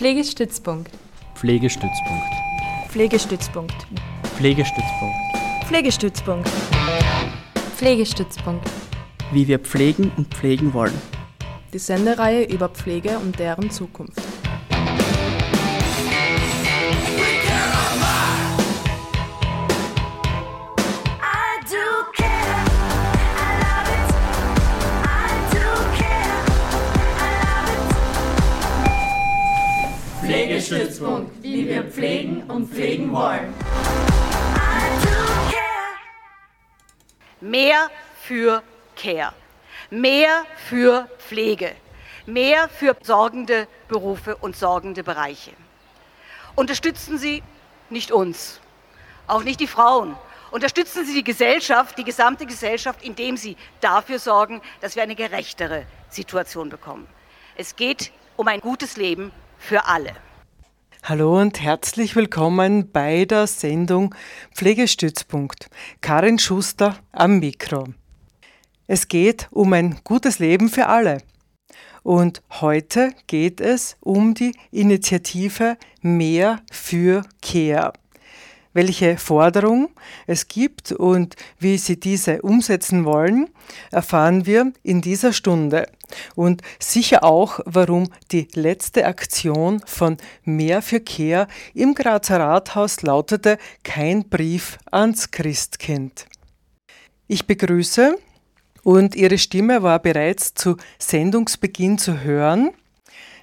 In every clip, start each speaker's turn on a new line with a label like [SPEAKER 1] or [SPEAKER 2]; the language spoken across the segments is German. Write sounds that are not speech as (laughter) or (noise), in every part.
[SPEAKER 1] Pflegestützpunkt.
[SPEAKER 2] Pflegestützpunkt.
[SPEAKER 3] Pflegestützpunkt.
[SPEAKER 2] Pflegestützpunkt.
[SPEAKER 3] Pflegestützpunkt.
[SPEAKER 1] Pflegestützpunkt.
[SPEAKER 2] Wie wir pflegen und pflegen wollen.
[SPEAKER 3] Die Sendereihe über Pflege und deren Zukunft.
[SPEAKER 4] Pflegestützpunkt, wie wir pflegen und pflegen wollen.
[SPEAKER 5] Mehr für Care. Mehr für Pflege. Mehr für sorgende Berufe und sorgende Bereiche. Unterstützen Sie nicht uns, auch nicht die Frauen. Unterstützen Sie die Gesellschaft, die gesamte Gesellschaft, indem Sie dafür sorgen, dass wir eine gerechtere Situation bekommen. Es geht um ein gutes Leben für alle.
[SPEAKER 6] Hallo und herzlich willkommen bei der Sendung Pflegestützpunkt. Karin Schuster am Mikro. Es geht um ein gutes Leben für alle. Und heute geht es um die Initiative Mehr für Care. Welche Forderung es gibt und wie Sie diese umsetzen wollen, erfahren wir in dieser Stunde. Und sicher auch, warum die letzte Aktion von Mehr für Care im Grazer Rathaus lautete Kein Brief ans Christkind. Ich begrüße und ihre Stimme war bereits zu Sendungsbeginn zu hören.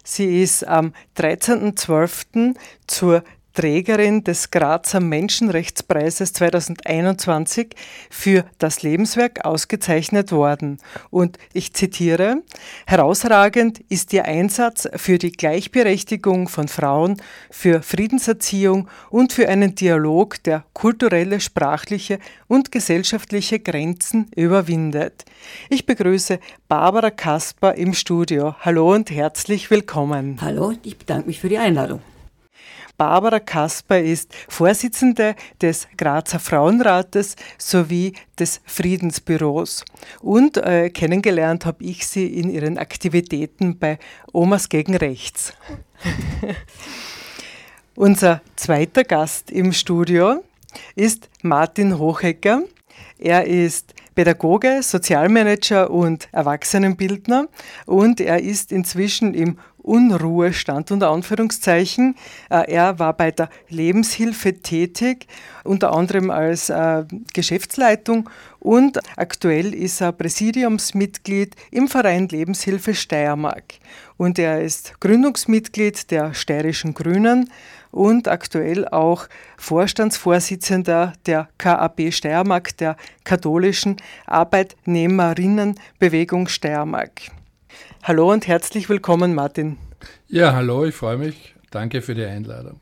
[SPEAKER 6] Sie ist am 13.12. zur Trägerin des Grazer Menschenrechtspreises 2021 für das Lebenswerk ausgezeichnet worden. Und ich zitiere, herausragend ist ihr Einsatz für die Gleichberechtigung von Frauen, für Friedenserziehung und für einen Dialog, der kulturelle, sprachliche und gesellschaftliche Grenzen überwindet. Ich begrüße Barbara Kasper im Studio. Hallo und herzlich willkommen.
[SPEAKER 7] Hallo, ich bedanke mich für die Einladung.
[SPEAKER 6] Barbara Kasper ist Vorsitzende des Grazer Frauenrates sowie des Friedensbüros. Und äh, kennengelernt habe ich sie in ihren Aktivitäten bei Omas gegen Rechts. (laughs) Unser zweiter Gast im Studio ist Martin Hochecker. Er ist Pädagoge, Sozialmanager und Erwachsenenbildner und er ist inzwischen im Unruhestand unter Anführungszeichen. Äh, er war bei der Lebenshilfe tätig, unter anderem als äh, Geschäftsleitung und aktuell ist er Präsidiumsmitglied im Verein Lebenshilfe Steiermark. Und er ist Gründungsmitglied der Steirischen Grünen und aktuell auch Vorstandsvorsitzender der KAB Steiermark, der katholischen Arbeitnehmerinnenbewegung Steiermark. Hallo und herzlich willkommen, Martin.
[SPEAKER 8] Ja, hallo, ich freue mich. Danke für die Einladung.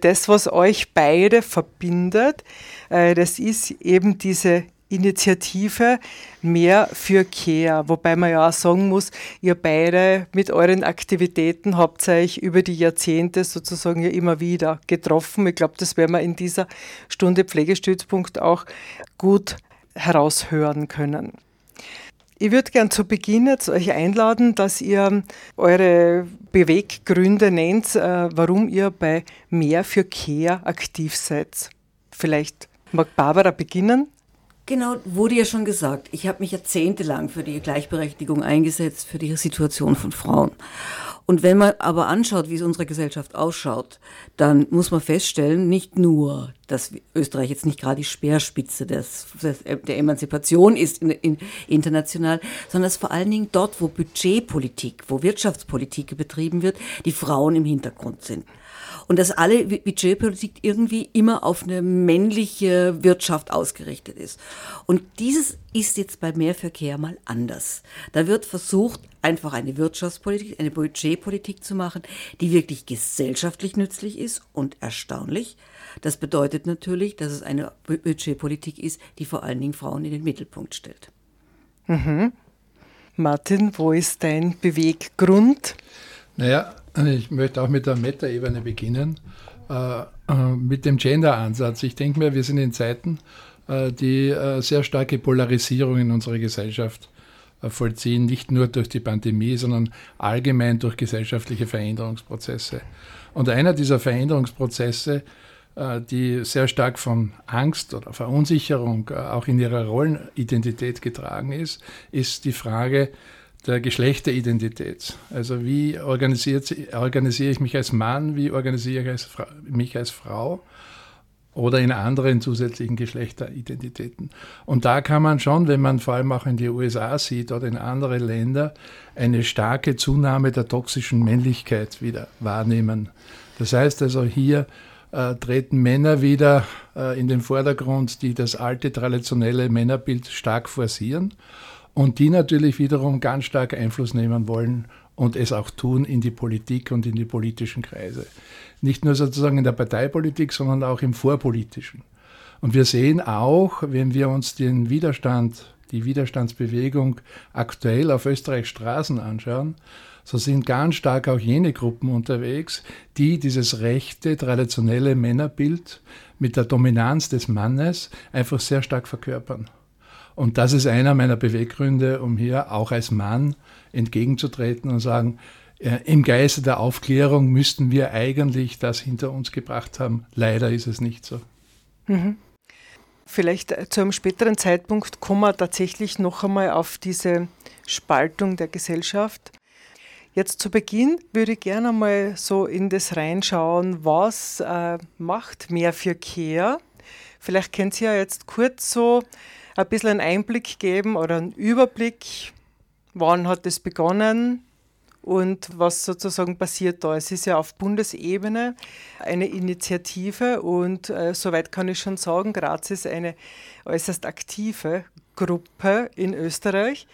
[SPEAKER 6] Das, was euch beide verbindet, äh, das ist eben diese Initiative Mehr für Care, wobei man ja auch sagen muss, ihr beide mit euren Aktivitäten habt euch über die Jahrzehnte sozusagen ja immer wieder getroffen. Ich glaube, das werden wir in dieser Stunde Pflegestützpunkt auch gut heraushören können. Ich würde gern zu Beginn jetzt euch einladen, dass ihr eure Beweggründe nennt, äh, warum ihr bei Mehr für Care aktiv seid. Vielleicht mag Barbara beginnen.
[SPEAKER 7] Genau, wurde ja schon gesagt. Ich habe mich jahrzehntelang für die Gleichberechtigung eingesetzt, für die Situation von Frauen. Und wenn man aber anschaut, wie es unsere Gesellschaft ausschaut, dann muss man feststellen, nicht nur, dass Österreich jetzt nicht gerade die Speerspitze des, der Emanzipation ist in, in, international, sondern dass vor allen Dingen dort, wo Budgetpolitik, wo Wirtschaftspolitik betrieben wird, die Frauen im Hintergrund sind. Und dass alle Budgetpolitik irgendwie immer auf eine männliche Wirtschaft ausgerichtet ist. Und dieses ist jetzt bei Mehrverkehr mal anders. Da wird versucht, einfach eine Wirtschaftspolitik, eine Budgetpolitik zu machen, die wirklich gesellschaftlich nützlich ist und erstaunlich. Das bedeutet natürlich, dass es eine Budgetpolitik ist, die vor allen Dingen Frauen in den Mittelpunkt stellt.
[SPEAKER 6] Mhm. Martin, wo ist dein Beweggrund?
[SPEAKER 8] Naja, ich möchte auch mit der Meta-Ebene beginnen, äh, äh, mit dem Gender-Ansatz. Ich denke mir, wir sind in Zeiten, äh, die äh, sehr starke Polarisierung in unserer Gesellschaft äh, vollziehen, nicht nur durch die Pandemie, sondern allgemein durch gesellschaftliche Veränderungsprozesse. Und einer dieser Veränderungsprozesse, äh, die sehr stark von Angst oder Verunsicherung auch in ihrer Rollenidentität getragen ist, ist die Frage der Geschlechteridentität. Also wie organisiere ich mich als Mann, wie organisiere ich mich als Frau? oder in anderen zusätzlichen Geschlechteridentitäten. Und da kann man schon, wenn man vor allem auch in die USA sieht oder in andere Länder, eine starke Zunahme der toxischen Männlichkeit wieder wahrnehmen. Das heißt also, hier äh, treten Männer wieder äh, in den Vordergrund, die das alte traditionelle Männerbild stark forcieren und die natürlich wiederum ganz stark Einfluss nehmen wollen und es auch tun in die Politik und in die politischen Kreise. Nicht nur sozusagen in der Parteipolitik, sondern auch im Vorpolitischen. Und wir sehen auch, wenn wir uns den Widerstand, die Widerstandsbewegung aktuell auf Österreichs Straßen anschauen, so sind ganz stark auch jene Gruppen unterwegs, die dieses rechte, traditionelle Männerbild mit der Dominanz des Mannes einfach sehr stark verkörpern. Und das ist einer meiner Beweggründe, um hier auch als Mann entgegenzutreten und sagen, äh, im Geiste der Aufklärung müssten wir eigentlich das hinter uns gebracht haben. Leider ist es nicht so.
[SPEAKER 6] Mhm. Vielleicht äh, zu einem späteren Zeitpunkt kommen wir tatsächlich noch einmal auf diese Spaltung der Gesellschaft. Jetzt zu Beginn würde ich gerne mal so in das reinschauen, was äh, macht mehr für Care? Vielleicht könnt ihr ja jetzt kurz so ein bisschen einen Einblick geben oder einen Überblick, wann hat es begonnen und was sozusagen passiert da. Es ist ja auf Bundesebene eine Initiative und äh, soweit kann ich schon sagen, Graz ist eine äußerst aktive Gruppe in Österreich.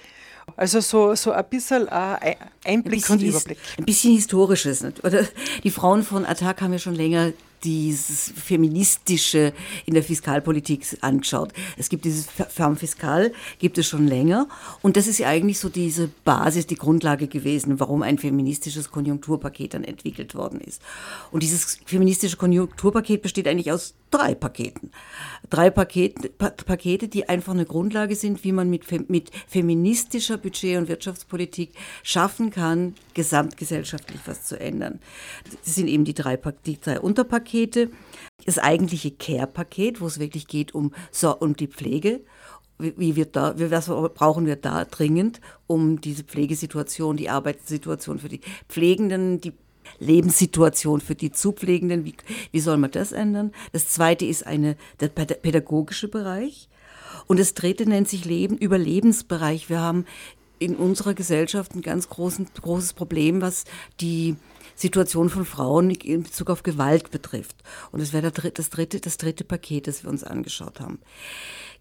[SPEAKER 6] Also so, so ein bisschen Einblick
[SPEAKER 7] ein
[SPEAKER 6] und Überblick.
[SPEAKER 7] Ein bisschen Historisches. Oder die Frauen von Attac haben ja schon länger dieses Feministische in der Fiskalpolitik angeschaut. Es gibt dieses Femme gibt es schon länger. Und das ist ja eigentlich so diese Basis, die Grundlage gewesen, warum ein feministisches Konjunkturpaket dann entwickelt worden ist. Und dieses feministische Konjunkturpaket besteht eigentlich aus drei Paketen. Drei Pakete, pa Pakete die einfach eine Grundlage sind, wie man mit, mit feministischer Budget- und Wirtschaftspolitik schaffen kann, gesamtgesellschaftlich was zu ändern. Das sind eben die drei, die drei Unterpakete. Das eigentliche Care-Paket, wo es wirklich geht um, so, um die Pflege wie wird da, was brauchen wir da dringend, um diese Pflegesituation, die Arbeitssituation für die Pflegenden, die Lebenssituation für die Zupflegenden. Wie, wie soll man das ändern? Das zweite ist eine, der pädagogische Bereich. Und das dritte nennt sich Leben, Überlebensbereich. Wir haben in unserer Gesellschaft ein ganz großen, großes Problem, was die Situation von Frauen in Bezug auf Gewalt betrifft. Und das wäre das dritte, das dritte Paket, das wir uns angeschaut haben.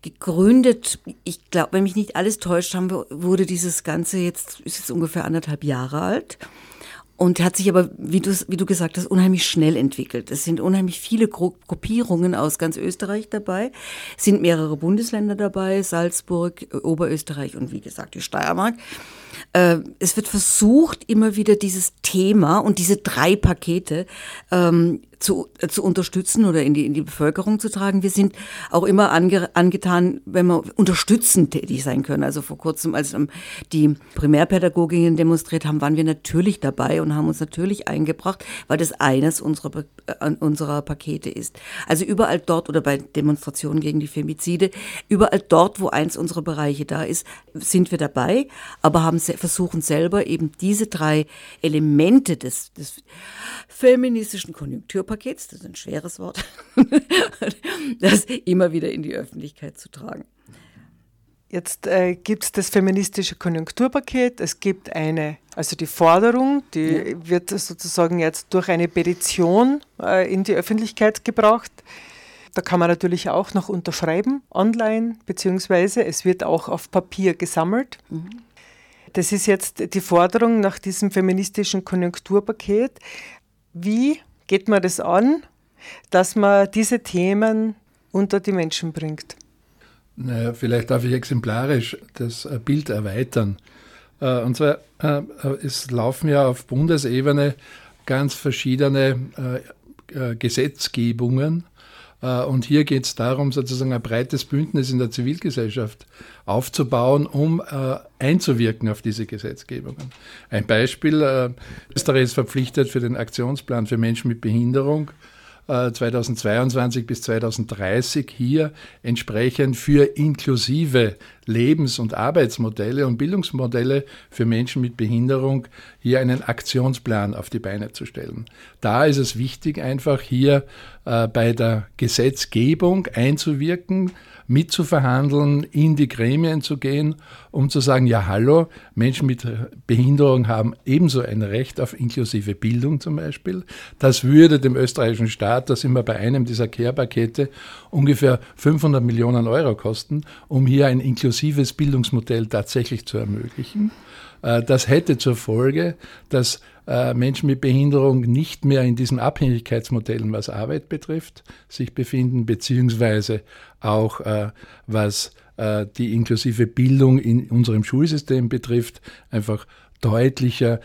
[SPEAKER 7] Gegründet, ich glaube, wenn mich nicht alles täuscht, haben wurde dieses Ganze jetzt, ist jetzt ungefähr anderthalb Jahre alt und hat sich aber, wie du, wie du gesagt hast, unheimlich schnell entwickelt. Es sind unheimlich viele Gruppierungen aus ganz Österreich dabei, sind mehrere Bundesländer dabei, Salzburg, Oberösterreich und wie gesagt die Steiermark. Äh, es wird versucht, immer wieder dieses Thema und diese drei Pakete ähm, zu, äh, zu unterstützen oder in die, in die Bevölkerung zu tragen. Wir sind auch immer ange, angetan, wenn wir unterstützend tätig sein können. Also vor kurzem, als ähm, die Primärpädagoginnen demonstriert haben, waren wir natürlich dabei und haben uns natürlich eingebracht, weil das eines unserer, äh, unserer Pakete ist. Also überall dort oder bei Demonstrationen gegen die Femizide, überall dort, wo eins unserer Bereiche da ist, sind wir dabei, aber haben versuchen selber eben diese drei Elemente des, des feministischen Konjunkturpakets, das ist ein schweres Wort, (laughs) das immer wieder in die Öffentlichkeit zu tragen.
[SPEAKER 6] Jetzt äh, gibt es das feministische Konjunkturpaket, es gibt eine, also die Forderung, die ja. wird sozusagen jetzt durch eine Petition äh, in die Öffentlichkeit gebracht. Da kann man natürlich auch noch unterschreiben, online, beziehungsweise es wird auch auf Papier gesammelt. Mhm. Das ist jetzt die Forderung nach diesem feministischen Konjunkturpaket. Wie geht man das an, dass man diese Themen unter die Menschen bringt?
[SPEAKER 8] Naja, vielleicht darf ich exemplarisch das äh, Bild erweitern. Äh, und zwar, äh, es laufen ja auf Bundesebene ganz verschiedene Gesetzgebungen Und hier geht es darum, sozusagen ein breites Bündnis in der Zivilgesellschaft aufzubauen, um äh, einzuwirken auf diese Gesetzgebungen. Ein Beispiel, äh, Österreich ist verpflichtet für den Aktionsplan für Menschen mit Behinderung äh, 2022 bis 2030 hier entsprechend für inklusive Lebens- und Arbeitsmodelle und Bildungsmodelle für Menschen mit Behinderung hier einen Aktionsplan auf die Beine zu stellen. Da ist es wichtig, einfach hier äh, bei der Gesetzgebung einzuwirken, mitzuverhandeln, in die Gremien zu gehen, um zu sagen, ja hallo, Menschen mit Behinderung haben ebenso ein Recht auf inklusive Bildung zum Beispiel. Das würde dem österreichischen Staat, da sind wir bei einem dieser Care-Pakete, ungefähr 500 Millionen Euro kosten, um hier ein inklusives Bildungsmodell tatsächlich zu ermöglichen. Äh, Das hätte zur Folge, dass äh, Menschen mit Behinderung nicht mehr in diesen Abhängigkeitsmodellen, was Arbeit betrifft, sich befinden, beziehungsweise auch äh, was äh, die inklusive Bildung in unserem Schulsystem betrifft, einfach deutlicher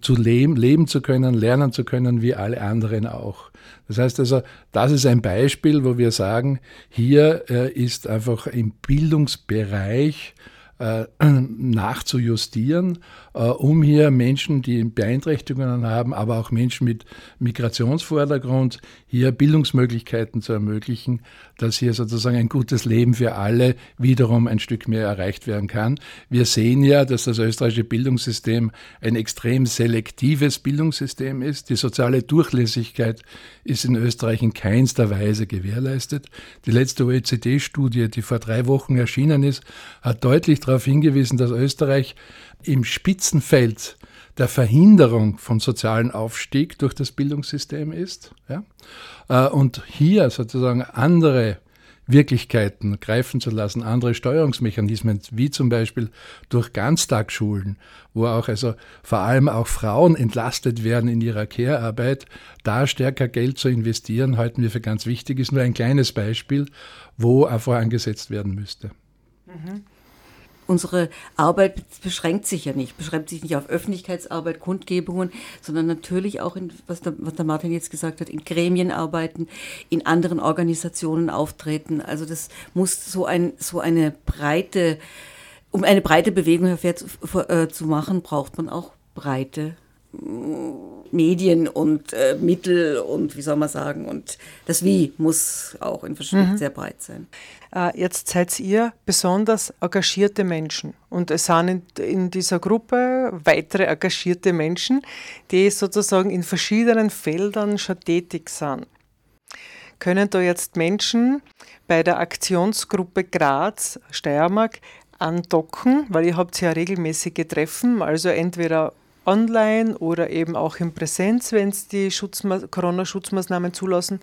[SPEAKER 8] zu leben, leben zu können, lernen zu können, wie alle anderen auch. Das heißt also, das ist ein Beispiel, wo wir sagen, hier äh, ist einfach im Bildungsbereich (clears throat) nachzujustieren, äh, um hier Menschen, die Beeinträchtigungen haben, aber auch Menschen mit Migrationsvordergrund, hier Bildungsmöglichkeiten zu ermöglichen, dass hier sozusagen ein gutes Leben für alle wiederum ein Stück mehr erreicht werden kann. Wir sehen ja, dass das österreichische Bildungssystem ein extrem selektives Bildungssystem ist. Die soziale Durchlässigkeit ist in Österreich in keinster Weise gewährleistet. Die letzte OECD-Studie, die vor drei Wochen erschienen ist, hat deutlich darauf hingewiesen, dass Österreich im Spitzenfeld der Verhinderung von sozialen Aufstieg durch das Bildungssystem ist. Ja? Äh, Und hier sozusagen andere Wirklichkeiten greifen zu lassen, andere Steuerungsmechanismen, wie zum Beispiel durch Ganztagsschulen, wo auch also vor allem auch Frauen entlastet werden in ihrer Care-Arbeit, da stärker Geld zu investieren, halten wir für ganz wichtig, ist nur ein kleines Beispiel, wo einfach angesetzt werden müsste.
[SPEAKER 7] Unsere Arbeit beschränkt sich ja nicht, beschränkt sich nicht auf Öffentlichkeitsarbeit, Kundgebungen, sondern natürlich auch in, was der, was der Martin jetzt gesagt hat, in Gremien arbeiten, in anderen Organisationen auftreten. Also das muss so ein, so eine breite, um eine breite Bewegung hervor zu, äh, machen, braucht man auch breite Medien und äh, Mittel und wie soll man sagen, und das Wie muss auch in verschiedenen sehr breit sein.
[SPEAKER 6] Äh, Jetzt seid ihr besonders engagierte Menschen und es sind in, in dieser Gruppe weitere engagierte Menschen, die sozusagen in verschiedenen Feldern schon tätig sind. Können da jetzt Menschen bei der Aktionsgruppe Graz, Steiermark, andocken, weil ihr habt ja regelmäßige Treffen, also entweder online oder eben auch in Präsenz, wenn es die Schutzma Corona-Schutzmaßnahmen zulassen.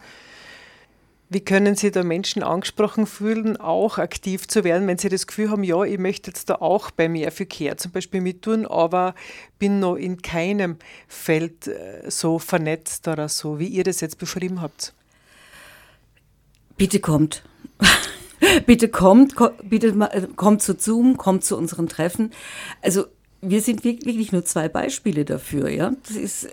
[SPEAKER 6] Wie können Sie da Menschen angesprochen fühlen, auch aktiv zu werden, wenn Sie das Gefühl haben, ja, ich möchte jetzt da auch bei mir für Care zum Beispiel mittun, aber bin noch in keinem Feld äh, so vernetzt oder so, wie ihr das jetzt beschrieben habt?
[SPEAKER 7] Bitte kommt. (laughs) bitte kommt, ko bitte äh, kommt zu Zoom, kommt zu unseren Treffen. Also wir sind wirk- wirklich nur zwei Beispiele dafür, ja. Das ist, äh,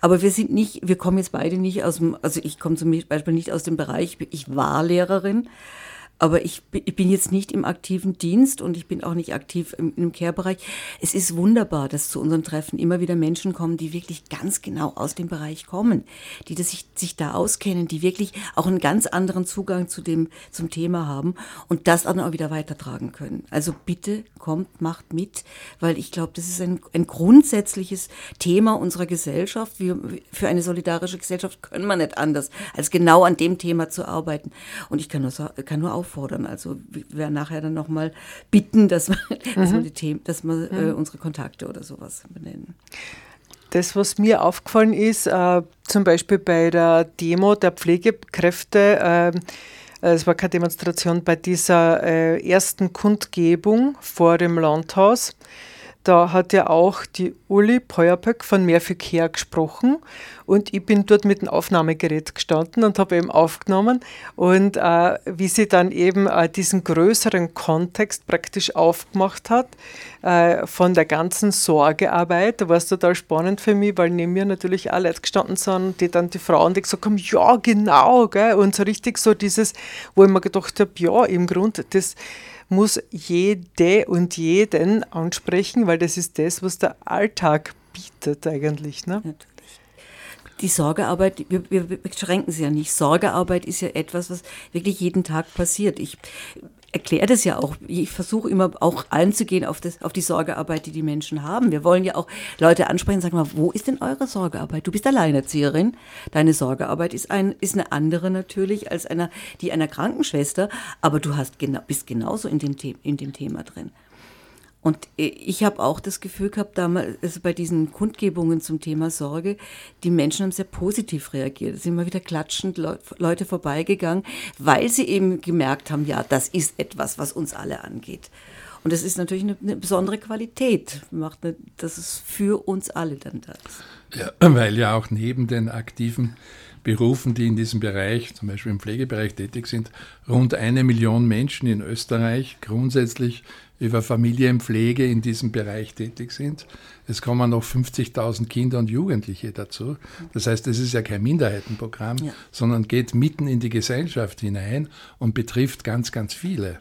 [SPEAKER 7] aber wir sind nicht, wir kommen jetzt beide nicht aus dem, also ich komme zum Beispiel nicht aus dem Bereich, ich war Lehrerin, aber ich, ich bin jetzt nicht im aktiven Dienst und ich bin auch nicht aktiv im, im Care-Bereich. Es ist wunderbar, dass zu unseren Treffen immer wieder Menschen kommen, die wirklich ganz genau aus dem Bereich kommen, die das sich, sich da auskennen, die wirklich auch einen ganz anderen Zugang zu dem, zum Thema haben und das dann auch wieder weitertragen können. Also bitte kommt, macht mit, weil ich glaube, das ist ein, ein grundsätzliches Thema unserer Gesellschaft. Wir, für eine solidarische Gesellschaft können wir nicht anders, als genau an dem Thema zu arbeiten. Und ich kann nur, kann nur auffordern, also wir werden nachher dann nochmal bitten, dass wir, (laughs) dass wir, die Themen, dass wir äh, unsere Kontakte oder sowas benennen.
[SPEAKER 6] Das, was mir aufgefallen ist, äh, zum Beispiel bei der Demo der Pflegekräfte, äh, es war keine Demonstration bei dieser äh, ersten Kundgebung vor dem Landhaus, Da hat ja auch die Uli Peuerböck von Mehr für Care gesprochen und ich bin dort mit dem Aufnahmegerät gestanden und habe eben aufgenommen und äh, wie sie dann eben äh, diesen größeren Kontext praktisch aufgemacht hat äh, von der ganzen Sorgearbeit. Da war es total spannend für mich, weil neben mir natürlich auch Leute gestanden sind, die dann die Frauen, die gesagt haben, ja genau, gell? und so richtig so dieses, wo ich mir gedacht habe, ja im Grunde, das muss jede und jeden ansprechen, weil das ist das, was der Alltag bietet eigentlich. Ne?
[SPEAKER 7] Die Sorgearbeit, wir, wir beschränken sie ja nicht. Sorgearbeit ist ja etwas, was wirklich jeden Tag passiert. Ich erkläre das ja auch. Ich versuche immer auch einzugehen auf, das, auf die Sorgearbeit, die die Menschen haben. Wir wollen ja auch Leute ansprechen, sagen mal, wo ist denn eure Sorgearbeit? Du bist Alleinerzieherin. Deine Sorgearbeit ist, ein, ist eine andere natürlich als einer, die einer Krankenschwester, aber du hast bist genauso in dem, The in dem Thema drin. Und ich habe auch das Gefühl gehabt, damals also bei diesen Kundgebungen zum Thema Sorge, die Menschen haben sehr positiv reagiert. Es sind immer wieder klatschend Leute vorbeigegangen, weil sie eben gemerkt haben, ja, das ist etwas, was uns alle angeht. Und das ist natürlich eine, eine besondere Qualität, macht eine, dass es für uns alle dann da ist.
[SPEAKER 8] Ja, weil ja auch neben den aktiven Berufen, die in diesem Bereich, zum Beispiel im Pflegebereich tätig sind, rund eine Million Menschen in Österreich grundsätzlich über Familienpflege in diesem Bereich tätig sind. Es kommen noch 50.000 Kinder und Jugendliche dazu. Das heißt, es ist ja kein Minderheitenprogramm, ja. sondern geht mitten in die Gesellschaft hinein und betrifft ganz, ganz viele.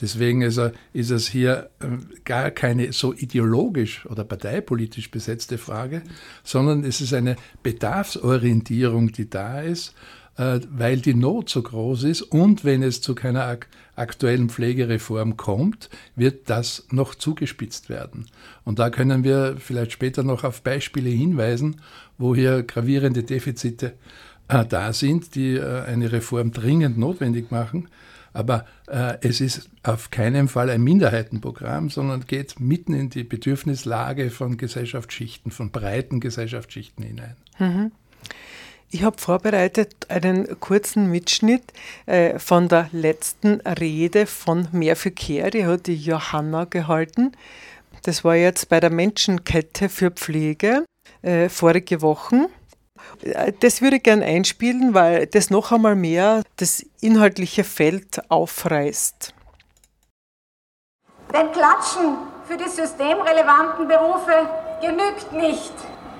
[SPEAKER 8] Deswegen also ist es hier äh, gar keine so ideologisch oder parteipolitisch besetzte Frage, sondern es ist eine Bedarfsorientierung, die da ist äh, weil die Not so groß ist und wenn es zu keiner aktuellen Pflegereform kommt, wird das noch zugespitzt werden. Und da können wir vielleicht später noch auf Beispiele hinweisen, wo hier gravierende Defizite äh, da sind, die äh, eine Reform dringend notwendig machen. Aber äh, es ist auf keinen Fall ein Minderheitenprogramm, sondern geht mitten in die Bedürfnislage von Gesellschaftsschichten, von breiten Gesellschaftsschichten hinein.
[SPEAKER 6] Mhm. Ich habe vorbereitet einen kurzen Mitschnitt äh, von der letzten Rede von Mehr für Care, die hat die Johanna gehalten. Das war jetzt bei der Menschenkette für Pflege äh, vorige Wochen. Äh, das würde ich gerne einspielen, weil das noch einmal mehr das inhaltliche Feld aufreißt.
[SPEAKER 1] Denn Klatschen für die systemrelevanten Berufe genügt nicht.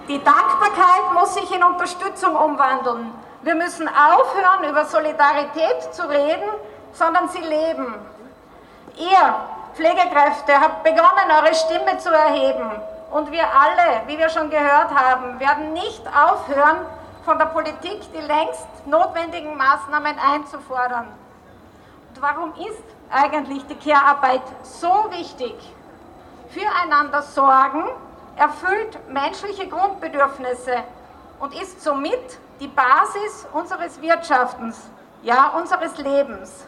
[SPEAKER 1] Die Dankbarkeit muss sich in Unterstützung umwandeln. Wir müssen aufhören, über Solidarität zu reden, sondern sie leben. Ihr, Pflegekräfte, habt begonnen, eure Stimme zu erheben. Und wir alle, wie wir schon gehört haben, werden nicht aufhören, von der Politik die längst notwendigen Maßnahmen einzufordern. Und warum ist eigentlich die Care-Arbeit so wichtig? Füreinander sorgen, erfüllt menschliche Grundbedürfnisse und ist somit die Basis unseres Wirtschaftens, ja unseres Lebens.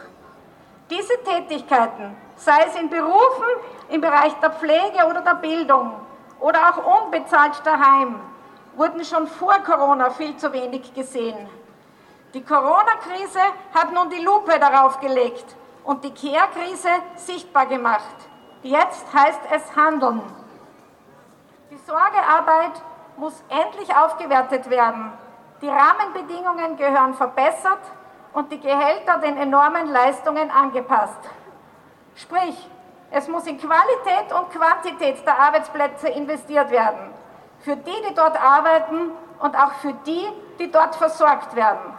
[SPEAKER 1] Diese Tätigkeiten, sei es in Berufen im Bereich der Pflege oder der Bildung oder auch unbezahlt daheim, wurden schon vor Corona viel zu wenig gesehen. Die Corona-Krise hat nun die Lupe darauf gelegt und die Care-Krise sichtbar gemacht. Jetzt heißt es handeln. Sorgearbeit muss endlich aufgewertet werden. Die Rahmenbedingungen gehören verbessert und die Gehälter den enormen Leistungen angepasst. Sprich, es muss in Qualität und Quantität der Arbeitsplätze investiert werden. Für die, die dort arbeiten und auch für die, die dort versorgt werden.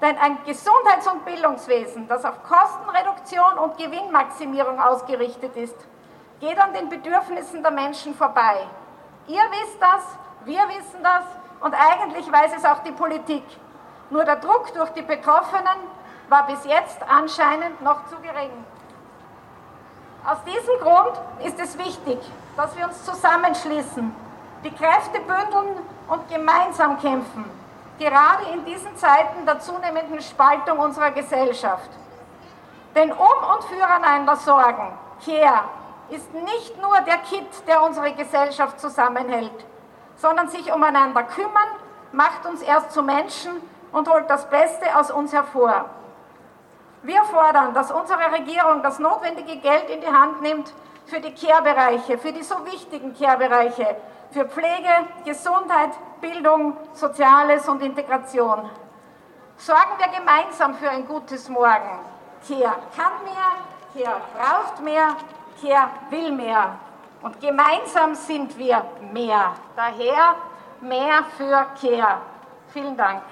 [SPEAKER 1] Denn ein Gesundheits- und Bildungswesen, das auf Kostenreduktion und Gewinnmaximierung ausgerichtet ist, geht an den Bedürfnissen der Menschen vorbei. Ihr wisst das, wir wissen das und eigentlich weiß es auch die Politik. Nur der Druck durch die Betroffenen war bis jetzt anscheinend noch zu gering. Aus diesem Grund ist es wichtig, dass wir uns zusammenschließen, die Kräfte bündeln und gemeinsam kämpfen, gerade in diesen Zeiten der zunehmenden Spaltung unserer Gesellschaft. Denn um und füreinander sorgen, Care, ist nicht nur der Kit, der unsere Gesellschaft zusammenhält, sondern sich umeinander kümmern, macht uns erst zu Menschen und holt das Beste aus uns hervor. Wir fordern, dass unsere Regierung das notwendige Geld in die Hand nimmt für die Care-Bereiche, für die so wichtigen Care-Bereiche, für Pflege, Gesundheit, Bildung, Soziales und Integration. Sorgen wir gemeinsam für ein gutes Morgen. Care kann mehr, Care braucht mehr, Care will mehr. Und gemeinsam sind wir mehr. Daher mehr für Care. Vielen Dank.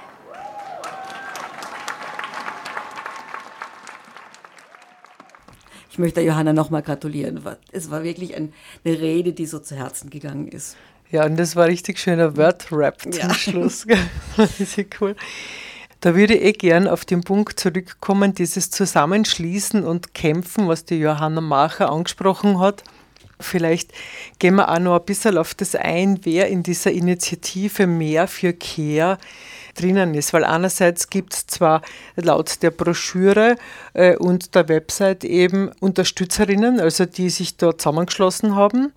[SPEAKER 7] Ich möchte Johanna nochmal gratulieren. Es war wirklich ein, eine Rede, die so zu Herzen gegangen ist.
[SPEAKER 6] Ja, und das war richtig schöner Word-Rap zum
[SPEAKER 7] Ja.
[SPEAKER 6] Schluss. (laughs) das ist ja cool. Da würde ich eh gern auf den Punkt zurückkommen, dieses Zusammenschließen und Kämpfen, was die Johanna Macher angesprochen hat. Vielleicht gehen wir auch noch ein bisschen auf das ein, wer in dieser Initiative mehr für Care drinnen ist. Weil einerseits gibt es zwar laut der Broschüre äh, und der Website eben Unterstützerinnen, also die sich da zusammengeschlossen haben,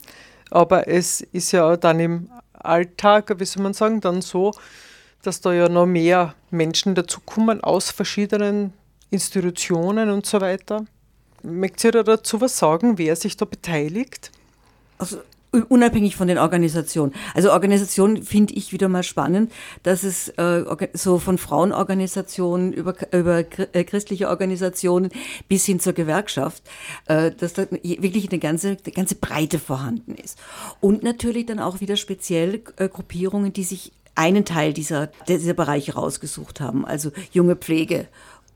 [SPEAKER 6] aber es ist ja dann im Alltag, wie soll man sagen, dann so, dass da ja noch mehr Menschen dazukommen aus verschiedenen Institutionen und so weiter. Möchtet ihr dazu was sagen, wer sich da beteiligt?
[SPEAKER 7] Also unabhängig von den Organisationen. Also Organisationen finde ich wieder mal spannend, dass es äh, so von Frauenorganisationen über, über äh, christliche Organisationen bis hin zur Gewerkschaft, äh, dass da wirklich eine ganze, eine ganze Breite vorhanden ist. Und natürlich dann auch wieder speziell äh, Gruppierungen, die sich einen Teil dieser, dieser Bereiche rausgesucht haben, also junge Pflege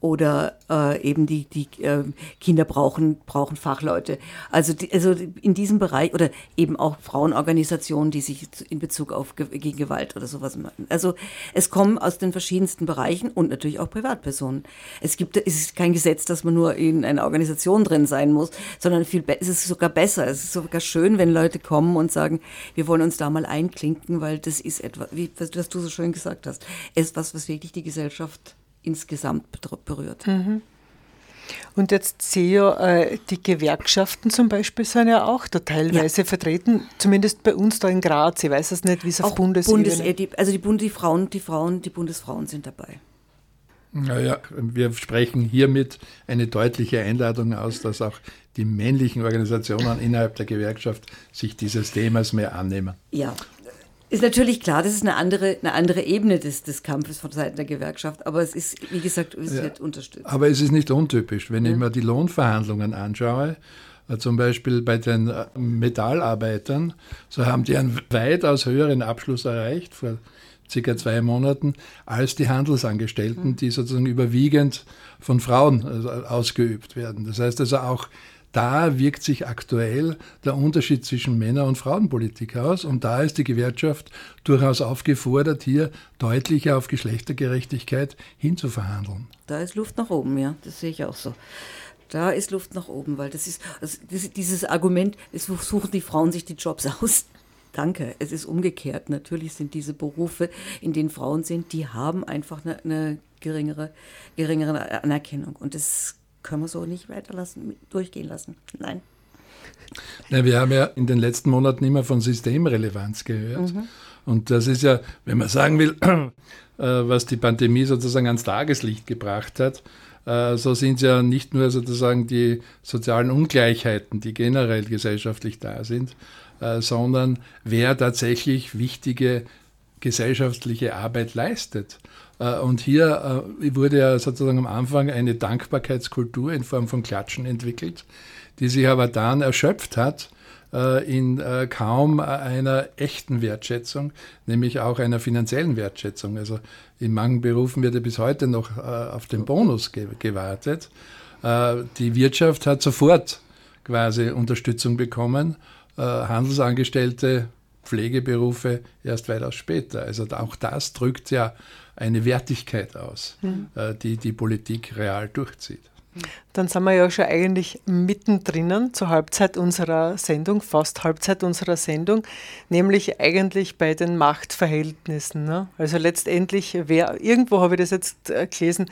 [SPEAKER 7] oder äh, eben die, die äh, Kinder brauchen, brauchen Fachleute. Also, die, also in diesem Bereich oder eben auch Frauenorganisationen, die sich in Bezug auf Ge gegen Gewalt oder sowas machen. Also es kommen aus den verschiedensten Bereichen und natürlich auch Privatpersonen. Es gibt, es ist kein Gesetz, dass man nur in einer Organisation drin sein muss, sondern viel es ist sogar besser. Es ist sogar schön, wenn Leute kommen und sagen, wir wollen uns da mal einklinken, weil das ist etwas, wie was, was du so schön gesagt hast, etwas, was wirklich die Gesellschaft insgesamt berührt.
[SPEAKER 6] Und jetzt sehe ich ja, äh, die Gewerkschaften zum Beispiel sind ja auch da teilweise vertreten, zumindest bei uns da in Graz. Ich weiß es nicht, wie es auf
[SPEAKER 7] Auch
[SPEAKER 6] Bundesebene
[SPEAKER 7] Bundes äh, die, also die, Bund, die Frauen, die Frauen, die Bundesfrauen sind dabei.
[SPEAKER 8] Naja, wir sprechen hiermit eine deutliche Einladung aus, dass auch die männlichen Organisationen innerhalb der Gewerkschaft sich dieses Themas mehr annehmen.
[SPEAKER 7] Ja. Ist natürlich klar, das ist eine andere, eine andere Ebene des, des Kampfes von Seiten der Gewerkschaft, aber es ist, wie gesagt, es
[SPEAKER 8] Ja.
[SPEAKER 7] wird unterstützt.
[SPEAKER 8] Aber es ist nicht untypisch. Wenn ich mir die Lohnverhandlungen anschaue, äh, zum Beispiel bei den äh, Metallarbeitern, so haben die einen weitaus höheren Abschluss erreicht vor circa zwei Monaten als die Handelsangestellten, die sozusagen überwiegend von Frauen also, ausgeübt werden. Das heißt also auch da wirkt sich aktuell der Unterschied zwischen Männer- und Frauenpolitik aus. Und da ist die Gewerkschaft durchaus aufgefordert, hier deutlicher auf Geschlechtergerechtigkeit hinzuverhandeln.
[SPEAKER 7] Da ist Luft nach oben, ja, das sehe ich auch so. Da ist Luft nach oben, weil das ist, also dieses Argument, es suchen die Frauen sich die Jobs (laughs) aus. Danke, es ist umgekehrt. Natürlich sind diese Berufe, in denen Frauen sind, die haben einfach eine, eine geringere, geringere Anerkennung. Und das können wir so nicht weiterlassen, durchgehen lassen. Nein.
[SPEAKER 8] Ja, wir haben ja in den letzten Monaten immer von Systemrelevanz gehört.
[SPEAKER 7] Mhm.
[SPEAKER 8] Und das ist ja, wenn man sagen will, (clears throat) äh, was die Pandemie sozusagen ans Tageslicht gebracht hat, äh, so sind es ja nicht nur sozusagen die sozialen Ungleichheiten, die generell gesellschaftlich da sind, äh, sondern wer tatsächlich wichtige gesellschaftliche Arbeit leistet. Äh, Und hier äh, wurde ja sozusagen am Anfang eine Dankbarkeitskultur in Form von Klatschen entwickelt, die sich aber dann erschöpft hat äh, in kaum einer echten Wertschätzung, nämlich auch einer finanziellen Wertschätzung. Also in manchen Berufen wird ja bis heute noch auf den Bonus ge gewartet. Die Wirtschaft hat sofort quasi Unterstützung bekommen, Handelsangestellte, Pflegeberufe erst weitaus später. Also auch das drückt ja eine Wertigkeit aus,
[SPEAKER 6] Mhm.
[SPEAKER 8] die die Politik real durchzieht.
[SPEAKER 6] Dann sind wir ja schon eigentlich mittendrin zur Halbzeit unserer Sendung, fast Halbzeit unserer Sendung, nämlich eigentlich bei den Machtverhältnissen. Ne? Also letztendlich, wer, irgendwo habe ich das jetzt äh, gelesen,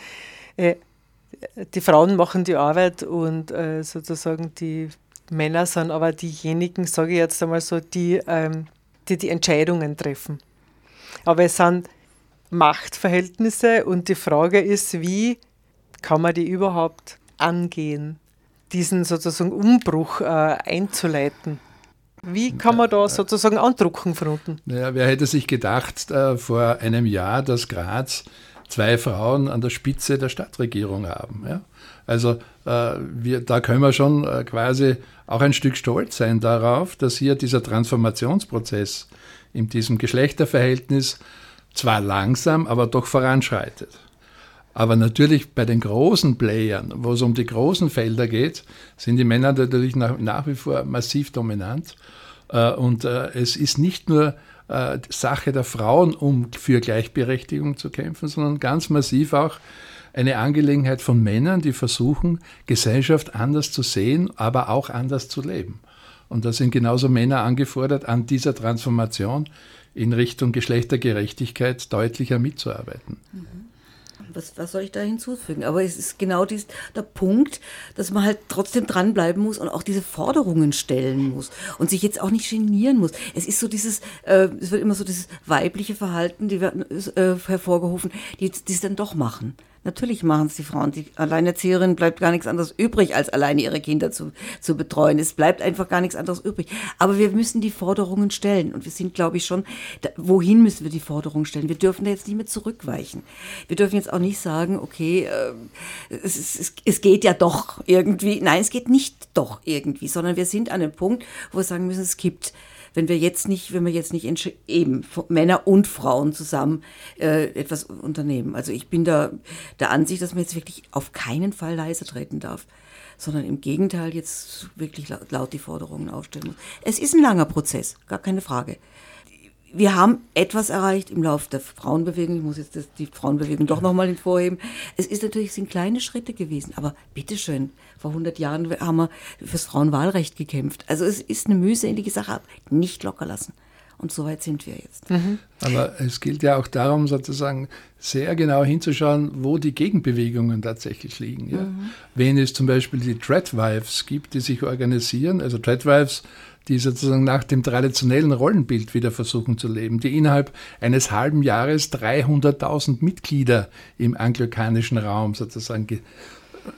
[SPEAKER 6] äh, die Frauen machen die Arbeit und äh, sozusagen die Männer sind aber diejenigen, sage ich jetzt einmal so, die, ähm, die die Entscheidungen treffen. Aber es sind Machtverhältnisse und die Frage ist, wie kann man die überhaupt angehen, diesen sozusagen Umbruch äh, einzuleiten? Wie kann man da sozusagen andrucken von unten?
[SPEAKER 8] Naja, wer hätte sich gedacht äh, vor einem Jahr, dass Graz zwei Frauen an der Spitze der Stadtregierung haben? Ja? Also äh, wir, da können wir schon äh, quasi auch ein Stück stolz sein darauf, dass hier dieser Transformationsprozess in diesem Geschlechterverhältnis zwar langsam, aber doch voranschreitet. Aber natürlich bei den großen Playern, wo es um die großen Felder geht, sind die Männer natürlich nach, nach wie vor massiv dominant. Äh, Und äh, es ist nicht nur äh, Sache der Frauen, um für Gleichberechtigung zu kämpfen, sondern ganz massiv auch eine Angelegenheit von Männern, die versuchen, Gesellschaft anders zu sehen, aber auch anders zu leben. Und da sind genauso Männer angefordert, an dieser Transformation in Richtung Geschlechtergerechtigkeit deutlicher mitzuarbeiten.
[SPEAKER 7] Was, was soll ich da hinzufügen? Aber es ist genau dies, der Punkt, dass man halt trotzdem dranbleiben muss und auch diese Forderungen stellen muss und sich jetzt auch nicht genieren muss. Es ist so dieses, äh, es wird immer so dieses weibliche Verhalten, die werden äh, hervorgerufen, die es dann doch machen. Natürlich machen es die Frauen. Die Alleinerzieherin bleibt gar nichts anderes übrig, als alleine ihre Kinder zu, zu betreuen. Es bleibt einfach gar nichts anderes übrig. Aber wir müssen die Forderungen stellen. Und wir sind, glaube ich, schon, da, wohin müssen wir die Forderungen stellen? Wir dürfen da jetzt nicht mehr zurückweichen. Wir dürfen jetzt auch nicht sagen, okay, äh, es, es, es, geht ja doch irgendwie. Nein, es geht nicht doch irgendwie, sondern wir sind an einem Punkt, wo wir sagen müssen, es gibt wenn wir jetzt nicht, wenn wir jetzt nicht eben Männer und Frauen zusammen äh, etwas unternehmen. Also ich bin da der Ansicht, dass man jetzt wirklich auf keinen Fall leise treten darf, sondern im Gegenteil jetzt wirklich laut die Forderungen aufstellen muss. Es ist ein langer Prozess, gar keine Frage. Wir haben etwas erreicht im Laufe der Frauenbewegung. Ich muss jetzt das, die Frauenbewegung doch nochmal hervorheben. Es ist natürlich, es sind kleine Schritte gewesen, aber bitteschön, vor 100 Jahren haben wir fürs Frauenwahlrecht gekämpft. Also es ist eine mühselige Sache, aber nicht locker lassen. Und so weit sind wir jetzt.
[SPEAKER 8] Aber es gilt ja auch darum, sozusagen sehr genau hinzuschauen, wo die Gegenbewegungen tatsächlich liegen. Ja? Wenn es zum Beispiel die Tradwives gibt, die sich organisieren, also Tradwives, die sozusagen nach dem traditionellen Rollenbild wieder versuchen zu leben, die innerhalb eines halben Jahres 300.000 Mitglieder im anglikanischen Raum sozusagen ge-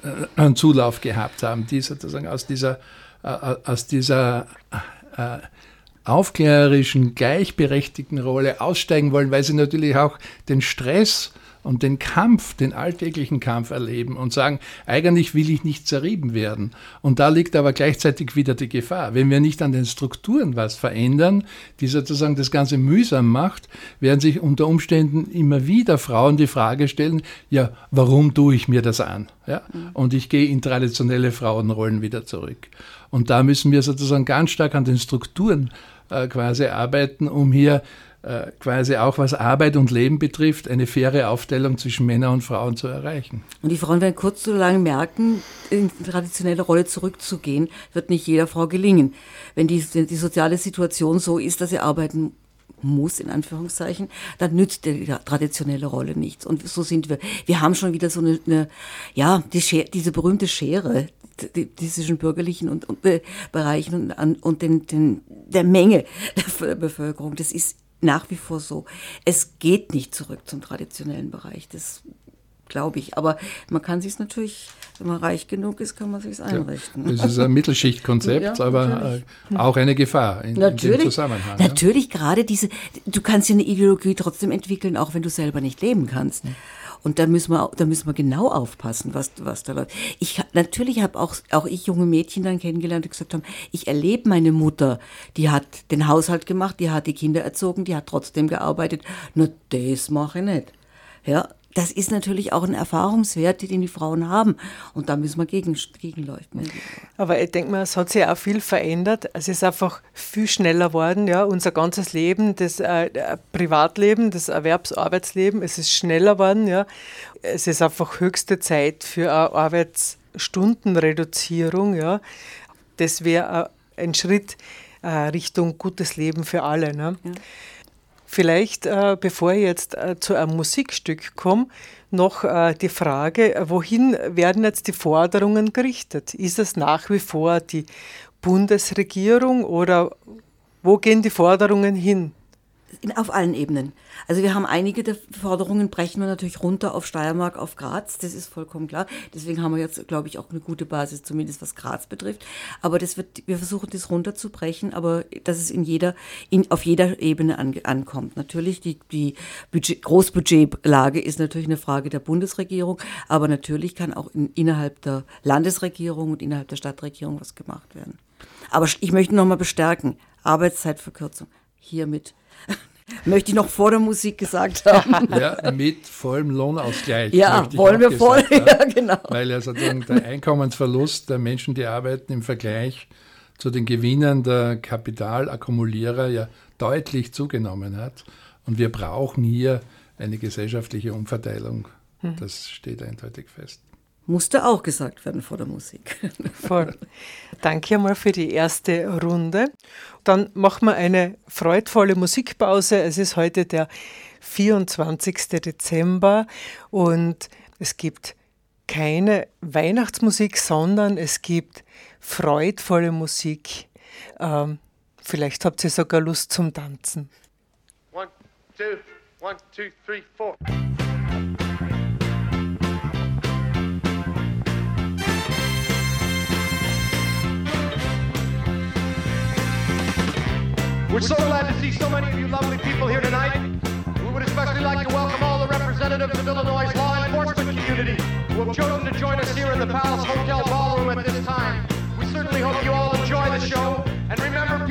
[SPEAKER 8] äh, einen Zulauf gehabt haben, die sozusagen aus dieser, äh, aus dieser äh, aufklärerischen, gleichberechtigten Rolle aussteigen wollen, weil sie natürlich auch den Stress und den Kampf, den alltäglichen Kampf erleben und sagen, eigentlich will ich nicht zerrieben werden. Und da liegt aber gleichzeitig wieder die Gefahr. Wenn wir nicht an den Strukturen was verändern, die sozusagen das Ganze mühsam macht, werden sich unter Umständen immer wieder Frauen die Frage stellen, ja, warum tue ich mir das an? Ja? Und ich gehe in traditionelle Frauenrollen wieder zurück. Und da müssen wir sozusagen ganz stark an den Strukturen äh, quasi arbeiten, um hier äh, quasi auch was Arbeit und Leben betrifft, eine faire Aufteilung zwischen Männern und Frauen zu erreichen.
[SPEAKER 7] Und die Frauen werden kurz so lange merken, in die traditionelle Rolle zurückzugehen, wird nicht jeder Frau gelingen. Wenn die, die soziale Situation so ist, dass sie arbeiten muss, in Anführungszeichen, dann nützt die traditionelle Rolle nichts. Und so sind wir. Wir haben schon wieder so eine, eine ja, die Schere, diese berühmte Schere, zwischen bürgerlichen und, und Be Bereichen und, und den, den, der Menge der Bevölkerung. Das ist nach wie vor so. Es geht nicht zurück zum traditionellen Bereich. Das glaube ich. Aber man kann sich natürlich, wenn man reich genug ist, kann man sich einrichten.
[SPEAKER 8] Das ist ein Mittelschichtkonzept, (laughs)
[SPEAKER 7] Ja,
[SPEAKER 8] aber
[SPEAKER 7] natürlich.
[SPEAKER 8] äh, auch eine Gefahr in, in dem
[SPEAKER 7] Natürlich,
[SPEAKER 8] Zusammenhang. ja.
[SPEAKER 7] natürlich gerade diese, du kannst ja eine Ideologie trotzdem entwickeln, auch wenn du selber nicht leben kannst. Und da müssen wir, da müssen wir genau aufpassen, was, was da läuft. Ich, natürlich habe auch, auch ich junge Mädchen dann kennengelernt, die gesagt haben, ich erlebe meine Mutter, die hat den Haushalt gemacht, die hat die Kinder erzogen, die hat trotzdem gearbeitet. Nur das mache ich nicht. Ja, das ist natürlich auch ein Erfahrungswert, den die Frauen haben. Und da müssen wir gegen, gegenleuchten.
[SPEAKER 6] Aber ich denke mal, es hat sich auch viel verändert. Es ist einfach viel schneller geworden, ja, unser ganzes Leben, das äh, Privatleben, das Erwerbsarbeitsleben, es ist schneller geworden, ja. Es ist einfach höchste Zeit für eine Arbeitsstundenreduzierung, ja. Das wäre äh, ein Schritt äh, Richtung gutes Leben für alle, ne? Vielleicht, äh, bevor ich jetzt äh, zu einem Musikstück komme, noch äh, die Frage, wohin werden jetzt die Forderungen gerichtet? Ist es nach wie vor die Bundesregierung oder wo gehen die Forderungen hin?
[SPEAKER 7] Auf allen Ebenen. Also wir haben einige der Forderungen, brechen wir natürlich runter auf Steiermark, auf Graz, das ist vollkommen klar. Deswegen haben wir jetzt, glaube ich, auch eine gute Basis, zumindest was Graz betrifft. Aber das wird, wir versuchen das runterzubrechen, aber dass es in jeder, in, auf jeder Ebene an, ankommt. Natürlich, die, die Budget, Großbudgetlage ist natürlich eine Frage der Bundesregierung, aber natürlich kann auch in, innerhalb der Landesregierung und innerhalb der Stadtregierung was gemacht werden. Aber ich möchte nochmal bestärken, Arbeitszeitverkürzung hiermit. (laughs) Möchte ich noch vor der Musik gesagt haben. (laughs)
[SPEAKER 8] Ja, mit vollem Lohnausgleich.
[SPEAKER 7] Ja, wollen wir voll,
[SPEAKER 8] gesagt (laughs)
[SPEAKER 7] ja,
[SPEAKER 8] haben.
[SPEAKER 7] genau.
[SPEAKER 8] Weil ja sozusagen der Einkommensverlust der Menschen, die arbeiten, im Vergleich zu den Gewinnen der Kapitalakumulierer ja deutlich zugenommen hat. Und wir brauchen hier eine gesellschaftliche Umverteilung.
[SPEAKER 7] Hm.
[SPEAKER 8] Das steht eindeutig fest.
[SPEAKER 7] Musste auch gesagt werden vor der Musik. (laughs)
[SPEAKER 6] Voll. Danke einmal für die erste Runde. Dann machen wir eine freudvolle Musikpause. Es ist heute der 24. Dezember und es gibt keine Weihnachtsmusik, sondern es gibt freudvolle Musik. Ähm, vielleicht habt ihr sogar Lust zum Tanzen.
[SPEAKER 9] One, two, one, two, three, four. We're so glad to see so many of you lovely people here tonight. We would especially like to welcome all the representatives of Illinois' law enforcement community who have chosen to join us here in the Palace Hotel Ballroom at this time. We certainly hope you all enjoy the show. And remember,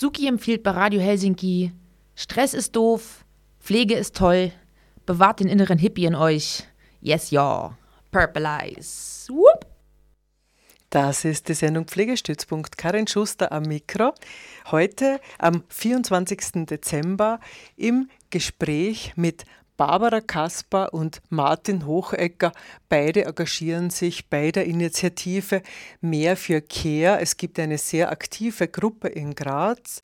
[SPEAKER 10] Suki empfiehlt bei Radio Helsinki: Stress ist doof, Pflege ist toll, bewahrt den inneren Hippie in euch. Yes, ja. Purple Eyes. Whoop.
[SPEAKER 6] Das ist die Sendung Pflegestützpunkt. Karin Schuster am Mikro. Heute am 24. Dezember im Gespräch mit Barbara Kasper und Martin Hochecker. Beide engagieren sich bei der Initiative Mehr für Care. Es gibt eine sehr aktive Gruppe in Graz.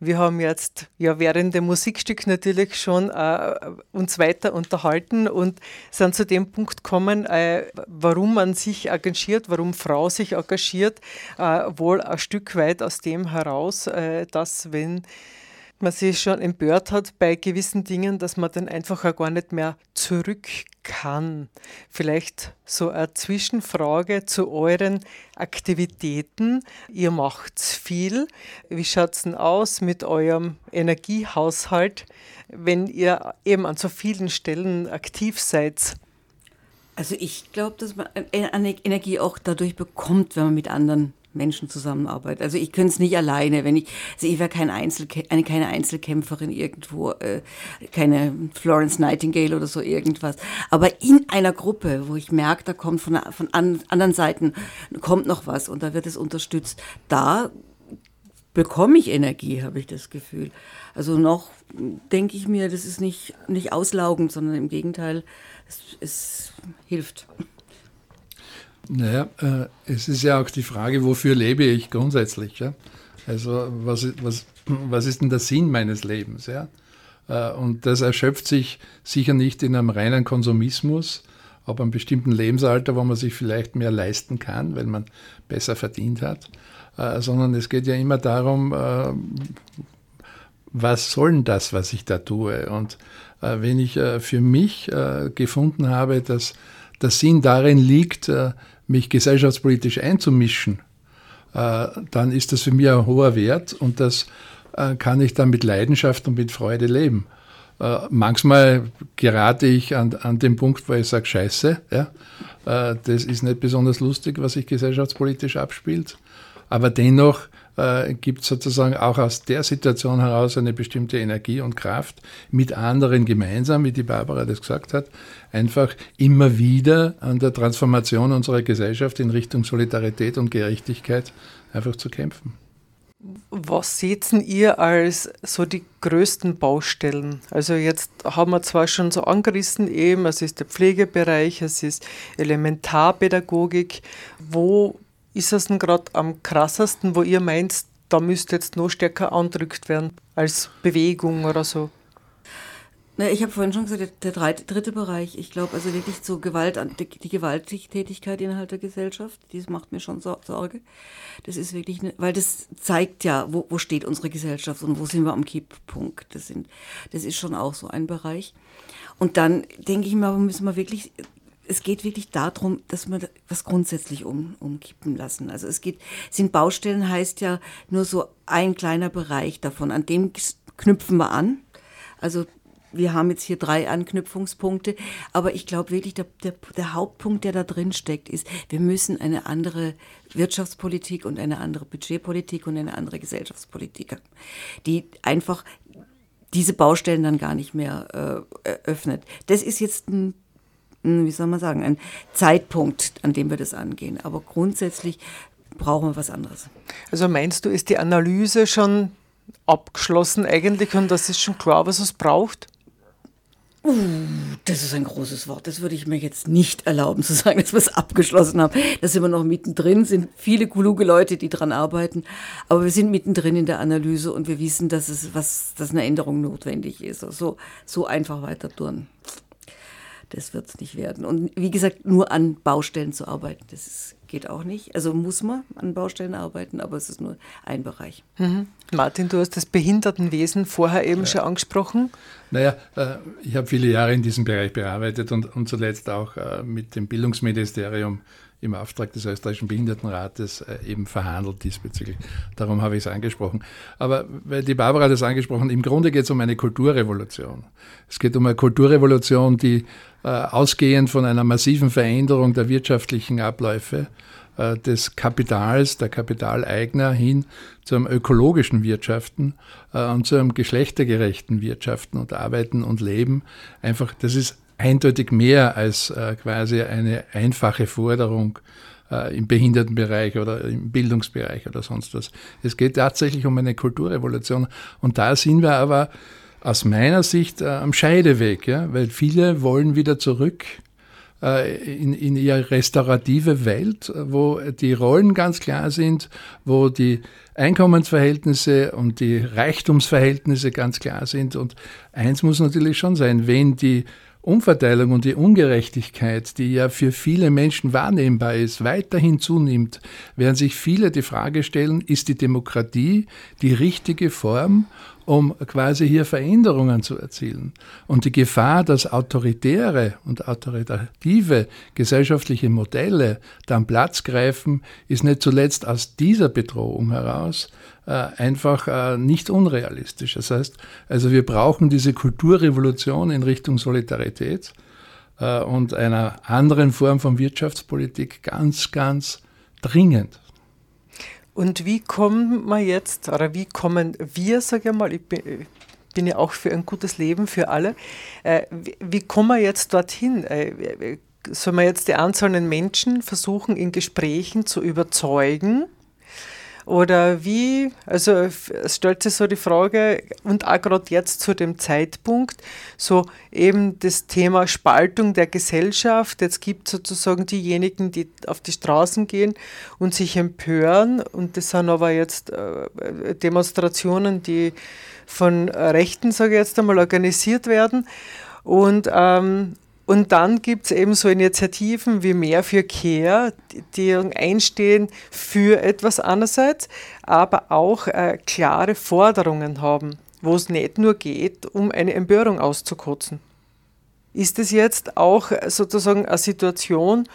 [SPEAKER 6] Wir haben jetzt ja während dem Musikstück natürlich schon äh, uns weiter unterhalten und sind zu dem Punkt gekommen, äh, warum man sich engagiert, warum Frau sich engagiert, äh, wohl ein Stück weit aus dem heraus, äh, dass wenn man sich schon empört hat bei gewissen Dingen, dass man dann einfach auch gar nicht mehr zurück kann. Vielleicht so eine Zwischenfrage zu euren Aktivitäten. Ihr macht viel. Wie schaut es denn aus mit eurem Energiehaushalt, wenn ihr eben an so vielen Stellen aktiv seid?
[SPEAKER 7] Also ich glaube, dass man eine Energie auch dadurch bekommt, wenn man mit anderen Menschen zusammenarbeitet. Also ich könnte es nicht alleine, wenn ich, also ich wäre kein Einzelkä eine, keine Einzelkämpferin irgendwo, äh, keine Florence Nightingale oder so irgendwas. Aber in einer Gruppe, wo ich merke, da kommt von, von an, anderen Seiten kommt noch was und da wird es unterstützt, da bekomme ich Energie, habe ich das Gefühl. Also noch denke ich mir, das ist nicht, nicht auslaugend, sondern im Gegenteil, es, es hilft.
[SPEAKER 8] Naja, äh, es ist ja auch die Frage, wofür lebe ich grundsätzlich? Ja? Also was, was, was ist denn der Sinn meines Lebens? Ja? Äh, und das erschöpft sich sicher nicht in einem reinen Konsumismus, ab einem bestimmten Lebensalter, wo man sich vielleicht mehr leisten kann, weil man besser verdient hat, äh, sondern es geht ja immer darum, äh, was soll denn das, was ich da tue? Und äh, wenn ich äh, für mich äh, gefunden habe, dass der Sinn darin liegt, äh, mich gesellschaftspolitisch einzumischen, äh, dann ist das für mich ein hoher Wert und das äh, kann ich dann mit Leidenschaft und mit Freude leben. Manchmal gerate ich an, an den Punkt, wo ich sage, scheiße, ja, das ist nicht besonders lustig, was sich gesellschaftspolitisch abspielt. Aber dennoch äh, gibt sozusagen auch aus der Situation heraus eine bestimmte Energie und Kraft, mit anderen gemeinsam, wie die Barbara das gesagt hat, einfach immer wieder an der Transformation unserer Gesellschaft in Richtung Solidarität und Gerechtigkeit einfach zu kämpfen.
[SPEAKER 6] Was seht ihr als so die größten Baustellen? Also jetzt haben wir zwar schon so angerissen, eben, es ist der Pflegebereich, es ist Elementarpädagogik. Wo ist es denn gerade am krassesten, wo ihr meint, da müsste jetzt noch stärker andrückt werden als Bewegung oder so?
[SPEAKER 7] Ich habe vorhin schon gesagt, der, dritte Bereich, ich glaube also wirklich so Gewalt, die, die Gewalttätigkeit innerhalb der Gesellschaft, das macht mir schon Sorge. Das ist wirklich, eine, weil das zeigt ja, wo, wo steht unsere Gesellschaft und wo sind wir am Kipppunkt. Das, sind, das ist schon auch so ein Bereich. Und dann denke ich mir, müssen wir wirklich es geht wirklich darum, dass wir was grundsätzlich um, umkippen lassen. Also es geht, sind Baustellen heißt ja nur so ein kleiner Bereich davon. An dem knüpfen wir an. Also wir haben jetzt hier drei Anknüpfungspunkte, aber ich glaube wirklich, der, der, der, Hauptpunkt, der da drin steckt, ist, wir müssen eine andere Wirtschaftspolitik und eine andere Budgetpolitik und eine andere Gesellschaftspolitik haben, die einfach diese Baustellen dann gar nicht mehr äh, eröffnet. Das ist jetzt ein wie soll man sagen, ein Zeitpunkt, an dem wir das angehen. Aber grundsätzlich brauchen wir was anderes.
[SPEAKER 6] Also meinst du, ist die Analyse schon abgeschlossen eigentlich und das ist schon klar, was es braucht?
[SPEAKER 7] Uh, das ist ein großes Wort. Das würde ich mir jetzt nicht erlauben zu sagen, (laughs) dass wir es abgeschlossen haben. Da sind wir noch mittendrin, sind viele kluge Leute, die dran arbeiten. Aber wir sind mittendrin in der Analyse und wir wissen, dass es was, dass eine Änderung notwendig ist. Also so einfach weiter tun das wird es nicht werden. Und wie gesagt, nur an Baustellen zu arbeiten, das ist, geht auch nicht. Also muss man an Baustellen arbeiten, aber es ist nur ein Bereich.
[SPEAKER 6] Mhm. Martin, du hast das Behindertenwesen vorher eben ja. schon angesprochen.
[SPEAKER 8] Naja, äh, ich habe viele Jahre in diesem Bereich bearbeitet und, und zuletzt auch äh, mit dem Bildungsministerium im Auftrag des österreichischen Behindertenrates äh, eben verhandelt diesbezüglich. Darum habe ich es angesprochen. Aber weil die Barbara das angesprochen, im Grunde geht es um eine Kulturrevolution. Es geht um eine Kulturrevolution, die äh, ausgehend von einer massiven Veränderung der wirtschaftlichen Abläufe äh, des Kapitals, der Kapitaleigner hin zu einem ökologischen Wirtschaften äh, und zu einem geschlechtergerechten Wirtschaften und Arbeiten und Leben einfach, das ist eindeutig mehr als äh, quasi eine einfache Forderung äh, im Behindertenbereich oder im Bildungsbereich oder sonst was. Es geht tatsächlich um eine Kulturrevolution. Und da sind wir aber aus meiner Sicht äh, am Scheideweg, ja? weil viele wollen wieder zurück äh, in, in ihre restaurative Welt, wo die Rollen ganz klar sind, wo die Einkommensverhältnisse und die Reichtumsverhältnisse ganz klar sind. Und eins muss natürlich schon sein, wenn die Umverteilung und die Ungerechtigkeit, die ja für viele Menschen wahrnehmbar ist, weiterhin zunimmt, werden sich viele die Frage stellen, ist die Demokratie die richtige Form, um quasi hier Veränderungen zu erzielen. Und die Gefahr, dass autoritäre und autoritative gesellschaftliche Modelle dann Platz greifen, ist nicht zuletzt aus dieser Bedrohung heraus äh, einfach äh, nicht unrealistisch. Das heißt, also wir brauchen diese Kulturrevolution in Richtung Solidarität äh, und einer anderen Form von Wirtschaftspolitik ganz, ganz dringend.
[SPEAKER 6] Und wie kommen wir jetzt, oder wie kommen wir, sage ich mal, ich bin, ich bin ja auch für ein gutes Leben für alle, äh, wie, wie kommen wir jetzt dorthin? Äh, sollen wir jetzt die einzelnen Menschen versuchen, in Gesprächen zu überzeugen? Oder wie, also es stellt sich so die Frage, und auch gerade jetzt zu dem Zeitpunkt, so eben das Thema Spaltung der Gesellschaft. Jetzt gibt es sozusagen diejenigen, die auf die Straßen gehen und sich empören. Und das sind aber jetzt äh, Demonstrationen, die von Rechten, sage ich jetzt einmal, organisiert werden. Und, ähm, und dann gibt es eben so Initiativen wie Mehr für Care, die, einstehen für etwas einerseits, aber auch äh, klare Forderungen haben, wo es nicht nur geht, um eine Empörung auszukotzen. Ist es jetzt auch sozusagen eine Situation,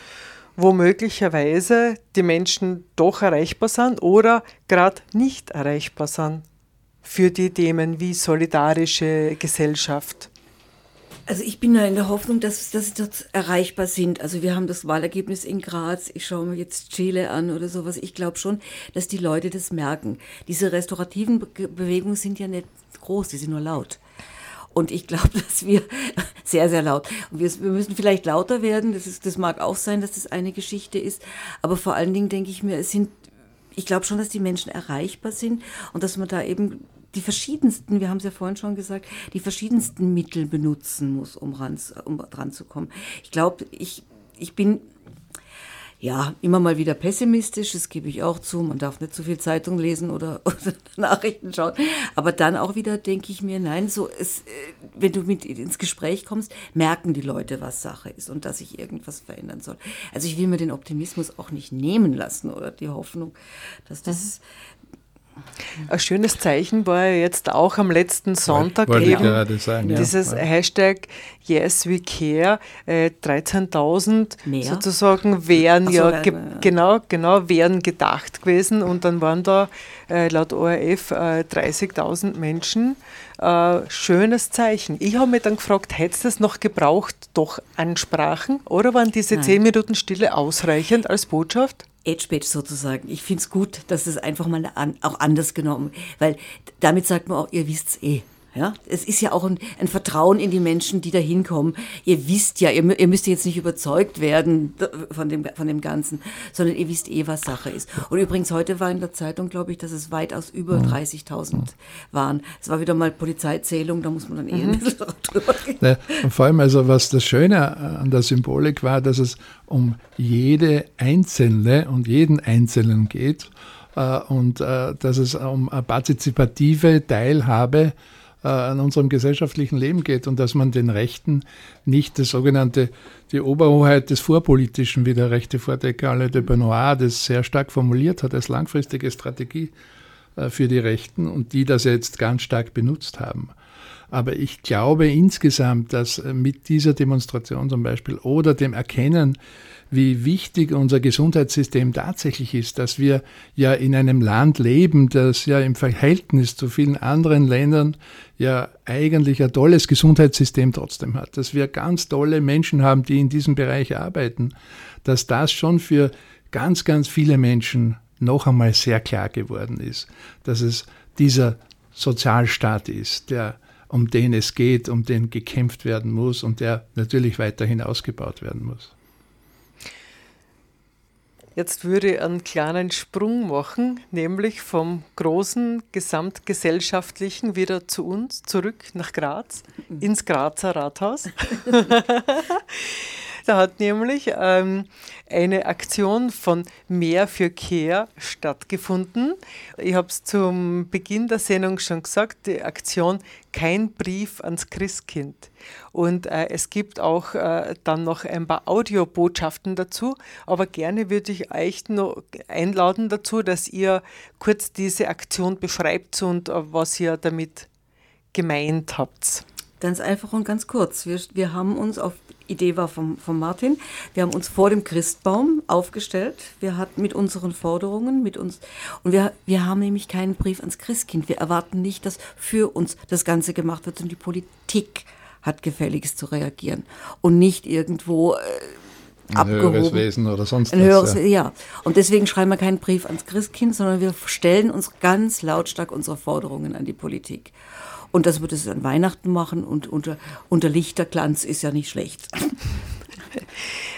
[SPEAKER 6] wo möglicherweise die Menschen doch erreichbar sind oder gerade nicht erreichbar sind für die Themen wie solidarische Gesellschaft?
[SPEAKER 7] Also ich bin da in der Hoffnung, dass, dass sie dort erreichbar sind. Also wir haben das Wahlergebnis in Graz. Ich schaue mir jetzt Chile an oder sowas. Ich glaube schon, dass die Leute das merken. Diese restaurativen Be Bewegungen sind ja nicht groß, die sind nur laut. Und ich glaube, (laughs) dass wir sehr, sehr laut. Und wir, wir müssen vielleicht lauter werden. Das, ist, das mag auch sein, dass das eine Geschichte ist. Aber vor allen Dingen denke ich mir, es sind, ich glaube schon, dass die Menschen erreichbar sind und dass man da eben die verschiedensten, wir haben es ja vorhin schon gesagt, die verschiedensten Mittel benutzen muss, um, ran, um dran zu kommen. Ich glaube, ich, ich bin ja immer mal wieder pessimistisch, das gebe ich auch zu. Man darf nicht zu viel Zeitung lesen oder, (laughs) oder Nachrichten schauen. Aber dann auch wieder denke ich mir, nein, so es, wenn du mit ins Gespräch kommst, merken die Leute, was Sache ist und dass sich irgendwas verändern soll. Also ich will mir den Optimismus auch nicht nehmen lassen oder die Hoffnung, dass das
[SPEAKER 6] ein schönes Zeichen war ja jetzt auch am letzten Sonntag
[SPEAKER 8] wollte
[SPEAKER 6] eben
[SPEAKER 8] gerade sagen,
[SPEAKER 6] dieses
[SPEAKER 8] Ja.
[SPEAKER 6] Hashtag Yes We Care. Äh, 13.000
[SPEAKER 7] Mehr?
[SPEAKER 6] sozusagen wären
[SPEAKER 7] so,
[SPEAKER 6] ja, ge
[SPEAKER 7] ja.
[SPEAKER 6] genau genau wären gedacht gewesen und dann waren da äh, laut ORF äh, 30.000 Menschen. Äh, schönes Zeichen. Ich habe mich dann gefragt, hätte es das noch gebraucht, doch Ansprachen oder waren diese
[SPEAKER 7] Nein.
[SPEAKER 6] 10 Minuten Stille ausreichend als Botschaft?
[SPEAKER 7] Edge-Badge sozusagen. Ich finde es gut, dass es einfach mal an, auch anders genommen, weil damit sagt man auch, ihr wisst's eh. Ja, es ist ja auch ein, ein Vertrauen in die Menschen, die da hinkommen. Ihr wisst ja, ihr, ihr müsst jetzt nicht überzeugt werden von dem, von dem Ganzen, sondern ihr wisst eh, was Sache ist. Und übrigens, heute war in der Zeitung, glaube ich, dass es weitaus über 30.000 waren. Es war wieder mal Polizeizählung, da muss man dann eh ein bisschen drüber reden.
[SPEAKER 8] Ne, Und vor allem, also was das Schöne an der Symbolik war, dass es um jede Einzelne und jeden Einzelnen geht äh, und äh, dass es um eine partizipative Teilhabe äh, an unserem gesellschaftlichen Leben geht und dass man den Rechten nicht das sogenannte, die Oberhoheit des Vorpolitischen, wie der rechte Vordecker Alain de Benoit das sehr stark formuliert hat, als langfristige Strategie äh, für die Rechten und die das jetzt ganz stark benutzt haben. Aber ich glaube insgesamt, dass äh, mit dieser Demonstration zum Beispiel oder dem Erkennen, wie wichtig unser Gesundheitssystem tatsächlich ist, dass wir ja in einem Land leben, das ja im Verhältnis zu vielen anderen Ländern ja eigentlich ein tolles Gesundheitssystem trotzdem hat, dass wir ganz tolle Menschen haben, die in diesem Bereich arbeiten, dass das schon für ganz, ganz viele Menschen noch einmal sehr klar geworden ist, dass es dieser Sozialstaat ist, der um den es geht, um den gekämpft werden muss und der natürlich weiterhin ausgebaut werden muss.
[SPEAKER 6] Jetzt würde ich einen kleinen Sprung machen, nämlich vom großen gesamtgesellschaftlichen wieder zu uns, zurück nach Graz, ins Grazer Rathaus. (laughs) Da hat nämlich ähm, eine Aktion von Mehr für Care stattgefunden. Ich habe es zum Beginn der Sendung schon gesagt, die Aktion Kein Brief ans Christkind. Und äh, es gibt auch äh, dann noch ein paar Audiobotschaften dazu, aber gerne würde ich euch noch einladen dazu, dass ihr kurz diese Aktion beschreibt und äh, was ihr damit gemeint habt.
[SPEAKER 7] Ganz einfach und ganz kurz. Wir, wir haben uns auf Idee war von, von Martin. Wir haben uns vor dem Christbaum aufgestellt. Wir hatten mit unseren Forderungen, mit uns, und wir, wir haben nämlich keinen Brief ans Christkind. Wir erwarten nicht, dass für uns das Ganze gemacht wird und die Politik hat gefälligst zu reagieren und nicht irgendwo äh,
[SPEAKER 8] Ein
[SPEAKER 7] abgehoben.
[SPEAKER 8] höheres Wesen oder sonst
[SPEAKER 7] Ein
[SPEAKER 8] was,
[SPEAKER 7] höheres,
[SPEAKER 8] ja.
[SPEAKER 7] ja. Und deswegen schreiben wir keinen Brief ans Christkind, sondern wir stellen uns ganz lautstark unsere Forderungen an die Politik. Und dass wir das an Weihnachten machen und unter, unter Lichterglanz ist ja nicht schlecht.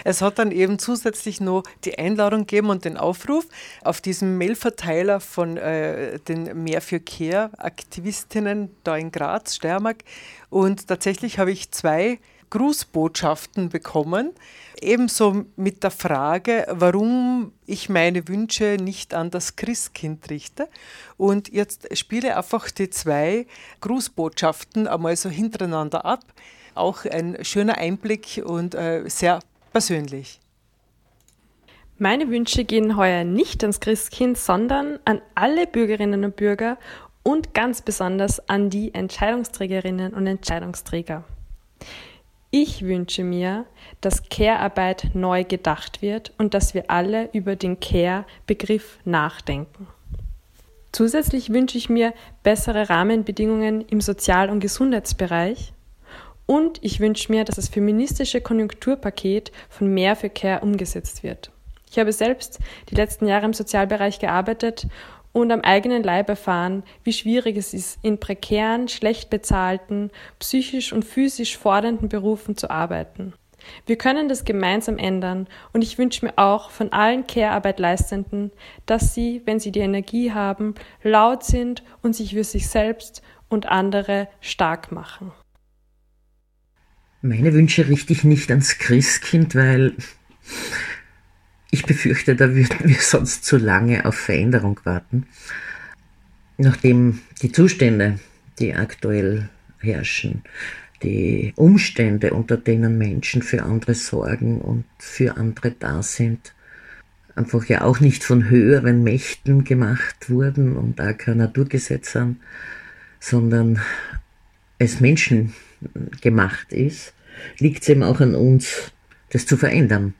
[SPEAKER 6] Es hat dann eben zusätzlich noch die Einladung gegeben und den Aufruf auf diesem Mailverteiler von äh, den Mehr für Care Aktivistinnen da in Graz, Steiermark. Und tatsächlich habe ich zwei Grußbotschaften bekommen, ebenso mit der Frage, warum ich meine Wünsche nicht an das Christkind richte. Und jetzt spiele einfach die zwei Grußbotschaften einmal so hintereinander ab. Auch ein schöner Einblick und äh, sehr persönlich.
[SPEAKER 11] Meine Wünsche gehen heuer nicht ans Christkind, sondern an alle Bürgerinnen und Bürger und ganz besonders an die Entscheidungsträgerinnen und Entscheidungsträger. Ich wünsche mir, dass Care-Arbeit neu gedacht wird und dass wir alle über den Care-Begriff nachdenken. Zusätzlich wünsche ich mir bessere Rahmenbedingungen im Sozial- und Gesundheitsbereich und ich wünsche mir, dass das feministische Konjunkturpaket von Mehr für Care umgesetzt wird. Ich habe selbst die letzten Jahre im Sozialbereich gearbeitet und am eigenen Leib erfahren, wie schwierig es ist, in prekären, schlecht bezahlten, psychisch und physisch fordernden Berufen zu arbeiten. Wir können das gemeinsam ändern und ich wünsche mir auch von allen Care-Arbeit Leistenden, dass sie, wenn sie die Energie haben, laut sind und sich für sich selbst und andere stark machen.
[SPEAKER 12] Meine Wünsche richte ich nicht ans Christkind, weil ich befürchte, da würden wir (laughs) sonst zu lange auf Veränderung warten. Nachdem die Zustände, die aktuell herrschen, die Umstände, unter denen Menschen für andere sorgen und für andere da sind, einfach ja auch nicht von höheren Mächten gemacht wurden und auch kein Naturgesetz haben, sondern es Menschen gemacht ist, liegt es eben auch an uns, das zu verändern.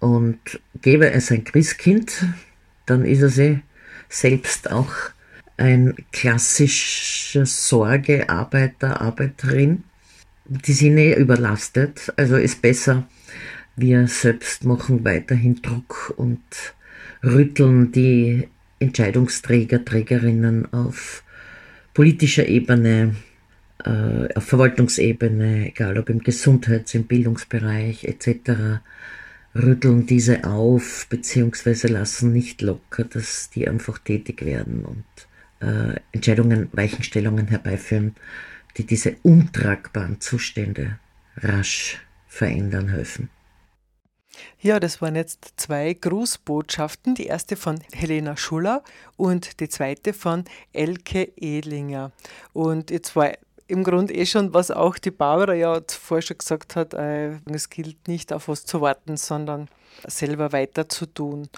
[SPEAKER 12] Und gäbe es ein Christkind, dann ist er sie selbst auch ein klassischer Sorgearbeiter, Arbeiterin, die sind eh überlastet. Also ist besser, wir selbst machen weiterhin Druck und rütteln die Entscheidungsträger, Trägerinnen auf politischer Ebene, äh, auf Verwaltungsebene, egal ob im Gesundheits-, im Bildungsbereich etc., rütteln diese auf, beziehungsweise lassen nicht locker, dass die einfach tätig werden und äh, Entscheidungen, Weichenstellungen herbeiführen, die diese untragbaren Zustände rasch verändern helfen.
[SPEAKER 6] Ja, das waren jetzt zwei Grußbotschaften. Die erste von Helena Schuller und die zweite von Elke Ehlinger. Und jetzt war im Grunde eh schon, was auch die Barbara ja vorher schon gesagt hat, äh, es gilt nicht auf was zu warten, sondern selber weiter zu tun.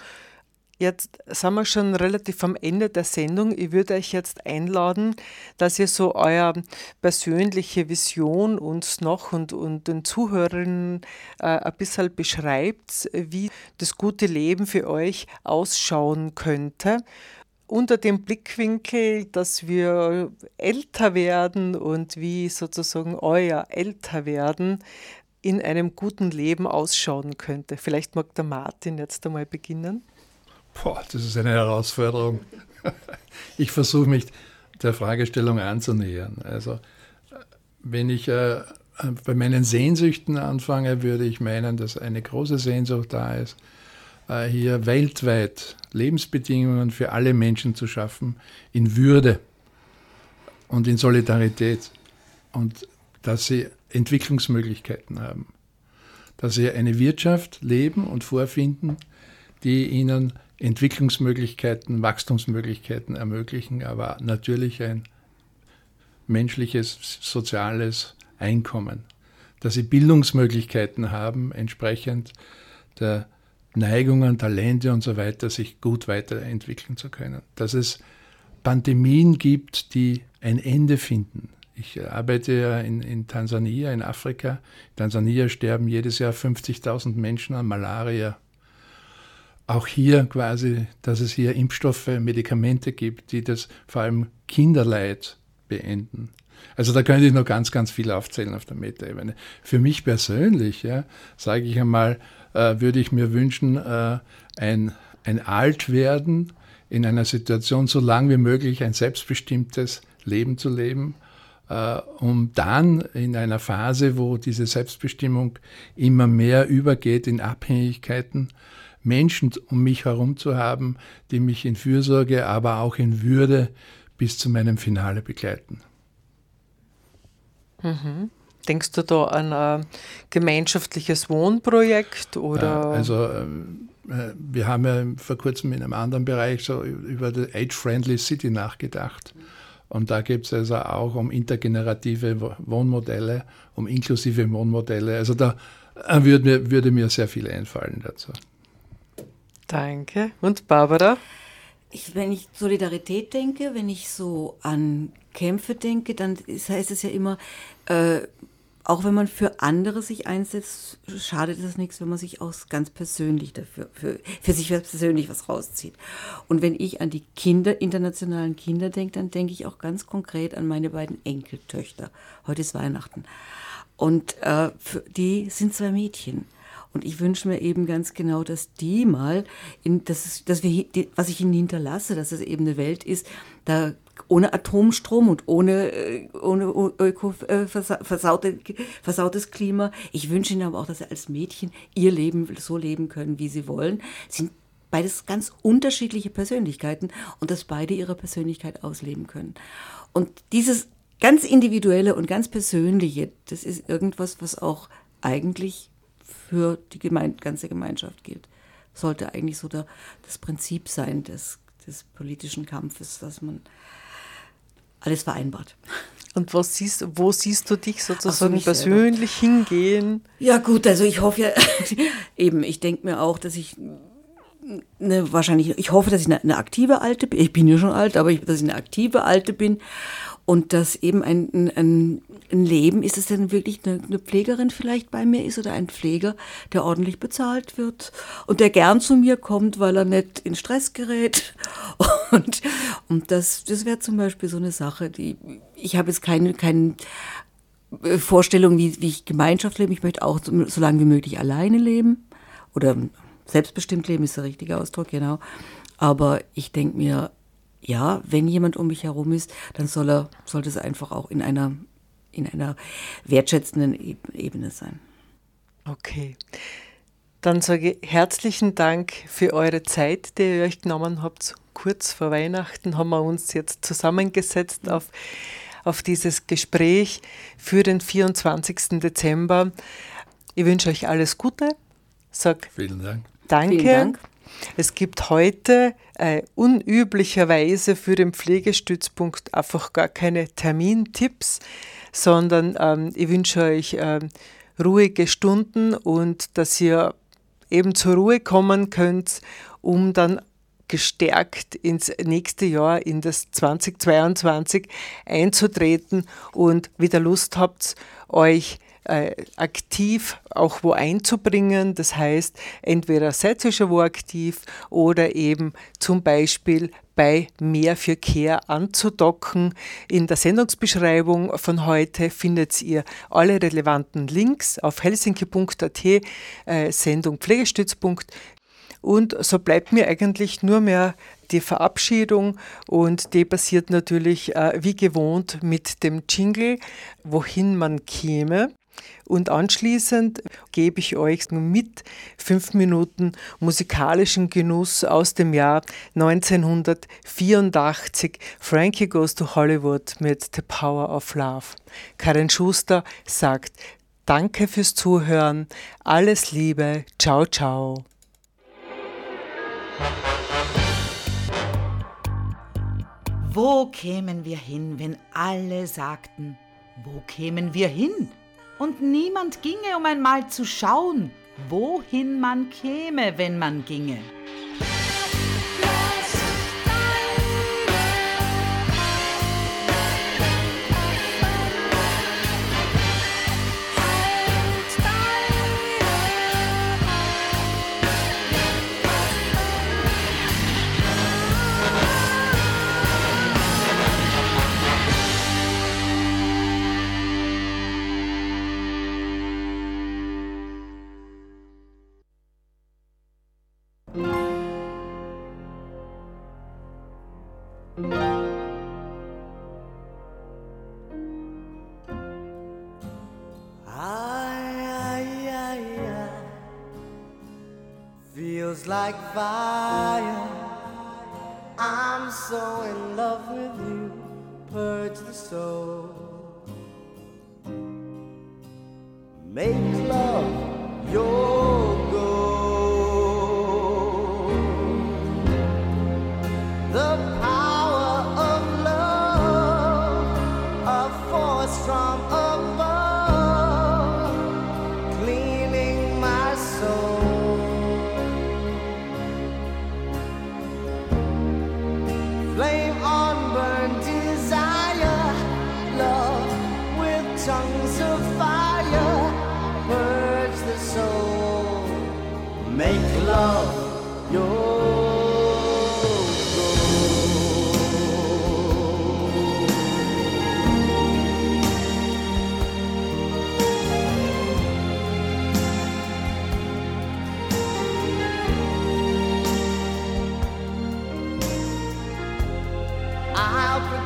[SPEAKER 6] Jetzt sind wir schon relativ am Ende der Sendung. Ich würde euch jetzt einladen, dass ihr so eure persönliche Vision uns noch und, und den Zuhörern äh, ein bisschen beschreibt, wie das gute Leben für euch ausschauen könnte. Unter dem Blickwinkel, dass wir älter werden und wie sozusagen euer Älterwerden in einem guten Leben ausschauen könnte. Vielleicht mag der Martin jetzt einmal beginnen.
[SPEAKER 8] Boah, das ist eine Herausforderung. (laughs) Ich versuche mich der Fragestellung anzunähern. Also, wenn ich äh, bei meinen Sehnsüchten anfange, würde ich meinen, dass eine große Sehnsucht da ist, hier weltweit Lebensbedingungen für alle Menschen zu schaffen, in Würde und in Solidarität und dass sie Entwicklungsmöglichkeiten haben. dass sie eine Wirtschaft leben und vorfinden, die ihnen Entwicklungsmöglichkeiten, Wachstumsmöglichkeiten ermöglichen, aber natürlich ein menschliches, soziales Einkommen, dass sie Bildungsmöglichkeiten haben, entsprechend der Neigungen, Talente und so weiter, sich gut weiterentwickeln zu können. Dass es Pandemien gibt, die ein Ende finden. Ich arbeite ja in, in Tansania, in Afrika. In Tansania sterben jedes Jahr 50.000 Menschen an Malaria. Auch hier quasi, dass es hier Impfstoffe, Medikamente gibt, die das vor allem Kinderleid beenden. Also da könnte ich noch ganz, ganz viel aufzählen auf der Metaebene. Für mich persönlich, ja, sage ich einmal, äh, würde ich mir wünschen, äh, ein, ein Altwerden in einer Situation so lang wie möglich ein selbstbestimmtes Leben zu leben, äh, um dann in einer Phase, wo diese Selbstbestimmung immer mehr übergeht in Abhängigkeiten, Menschen um mich herum zu haben, die mich in Fürsorge, aber auch in Würde bis zu meinem Finale begleiten.
[SPEAKER 6] Mhm. Denkst du da an ein gemeinschaftliches Wohnprojekt oder?
[SPEAKER 8] Also ähm, äh, wir haben ja vor kurzem in einem anderen Bereich so über die Age-Friendly City nachgedacht. Und da geht es also auch um intergenerative Wohnmodelle, um inklusive Wohnmodelle. Also da äh, würde mir, würde mir sehr viel einfallen dazu.
[SPEAKER 6] Danke. Und Barbara?
[SPEAKER 7] Ich, wenn ich Solidarität denke, wenn ich so an Kämpfe denke, dann ist, heißt es ja immer, äh, auch wenn man für andere sich einsetzt, schadet es nichts, wenn man sich auch ganz persönlich dafür, für, für sich persönlich was rauszieht. Und wenn ich an die Kinder, internationalen Kinder denke, dann denke ich auch ganz konkret an meine beiden Enkeltöchter. Heute ist Weihnachten. Und äh, für, die sind zwei Mädchen. Und ich wünsche mir eben ganz genau, dass die mal, in, dass, dass wir, die, was ich ihnen hinterlasse, dass es eben eine Welt ist, da ohne Atomstrom und ohne, äh, ohne öko, äh, versaute, versautes Klima. Ich wünsche ihnen aber auch, dass sie als Mädchen ihr Leben so leben können, wie sie wollen. sind beides ganz unterschiedliche Persönlichkeiten und dass beide ihre Persönlichkeit ausleben können. Und dieses ganz individuelle und ganz persönliche, das ist irgendwas, was auch eigentlich für die Gemein ganze Gemeinschaft gilt. Sollte eigentlich so der, das Prinzip sein des, des politischen Kampfes, dass man alles vereinbart.
[SPEAKER 6] Und was siehst, wo siehst du dich sozusagen
[SPEAKER 7] mich
[SPEAKER 6] persönlich hingehen?
[SPEAKER 7] Ja gut, also ich hoffe ja, (laughs) eben, ich denke mir auch, dass ich eine, wahrscheinlich, ich hoffe, dass ich eine, eine, aktive Alte bin. Ich bin ja schon alt, aber ich, dass ich eine aktive Alte bin und dass eben ein, ein, ein Leben, ist es denn wirklich eine, eine, Pflegerin vielleicht bei mir ist oder ein Pfleger, der ordentlich bezahlt wird und der gern zu mir kommt, weil er nicht in Stress gerät. (laughs) Und, und das, das wäre zum Beispiel so eine Sache, die, ich habe jetzt keine, keine Vorstellung, wie, wie ich Gemeinschaft lebe. Ich möchte auch so lange wie möglich alleine leben oder selbstbestimmt leben ist der richtige Ausdruck, genau. Aber ich denke mir, ja, wenn jemand um mich herum ist, dann soll er, sollte es einfach auch in einer, in einer wertschätzenden Ebene sein.
[SPEAKER 6] Okay. Dann sage ich herzlichen Dank für eure Zeit, die ihr euch genommen habt. Kurz vor Weihnachten haben wir uns jetzt zusammengesetzt auf, auf dieses Gespräch für den 24. Dezember. Ich wünsche euch alles Gute. Sag
[SPEAKER 8] Vielen Dank.
[SPEAKER 6] Danke.
[SPEAKER 7] Vielen Dank.
[SPEAKER 6] Es gibt heute äh, unüblicherweise für den Pflegestützpunkt einfach gar keine Termintipps, sondern ähm, ich wünsche euch äh, ruhige Stunden und dass ihr eben zur Ruhe kommen könnt, um dann gestärkt ins nächste Jahr, in das 2022 einzutreten und wieder Lust habt, euch äh, aktiv auch wo einzubringen. Das heißt, entweder seid ihr schon wo aktiv oder eben zum Beispiel bei Mehr für Care anzudocken. In der Sendungsbeschreibung von heute findet ihr alle relevanten Links auf helsinki.at, äh, Sendung Pflegestützpunkt. Und so bleibt mir eigentlich nur mehr die Verabschiedung und die passiert natürlich äh, wie gewohnt mit dem Jingle, wohin man käme. Und anschließend gebe ich euch mit fünf Minuten musikalischen Genuss aus dem Jahr 1984. Frankie Goes to Hollywood mit The Power of Love. Karin Schuster sagt Danke fürs Zuhören, alles Liebe, ciao, ciao.
[SPEAKER 13] Wo kämen wir hin, wenn alle sagten, wo kämen wir hin? und niemand ginge, um einmal zu schauen, wohin man käme, wenn man ginge.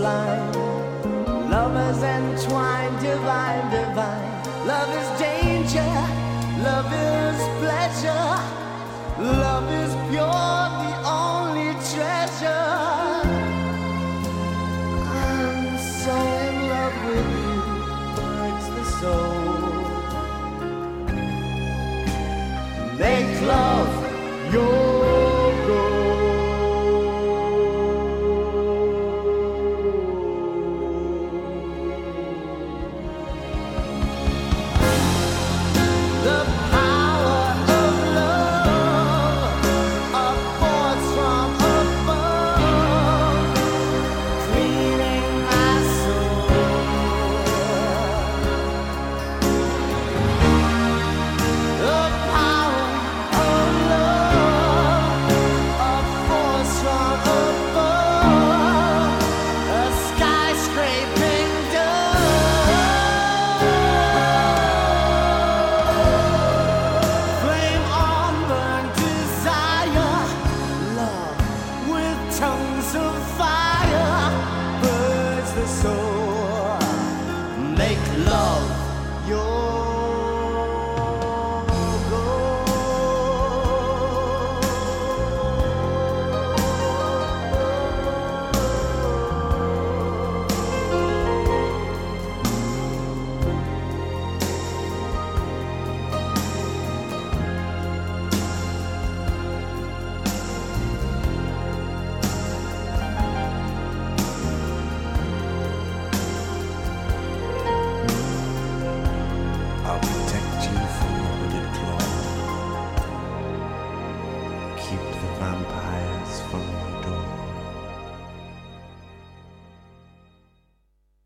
[SPEAKER 9] sublime. Lovers entwined, divine, divine. Love is danger, love is pleasure, love is pure.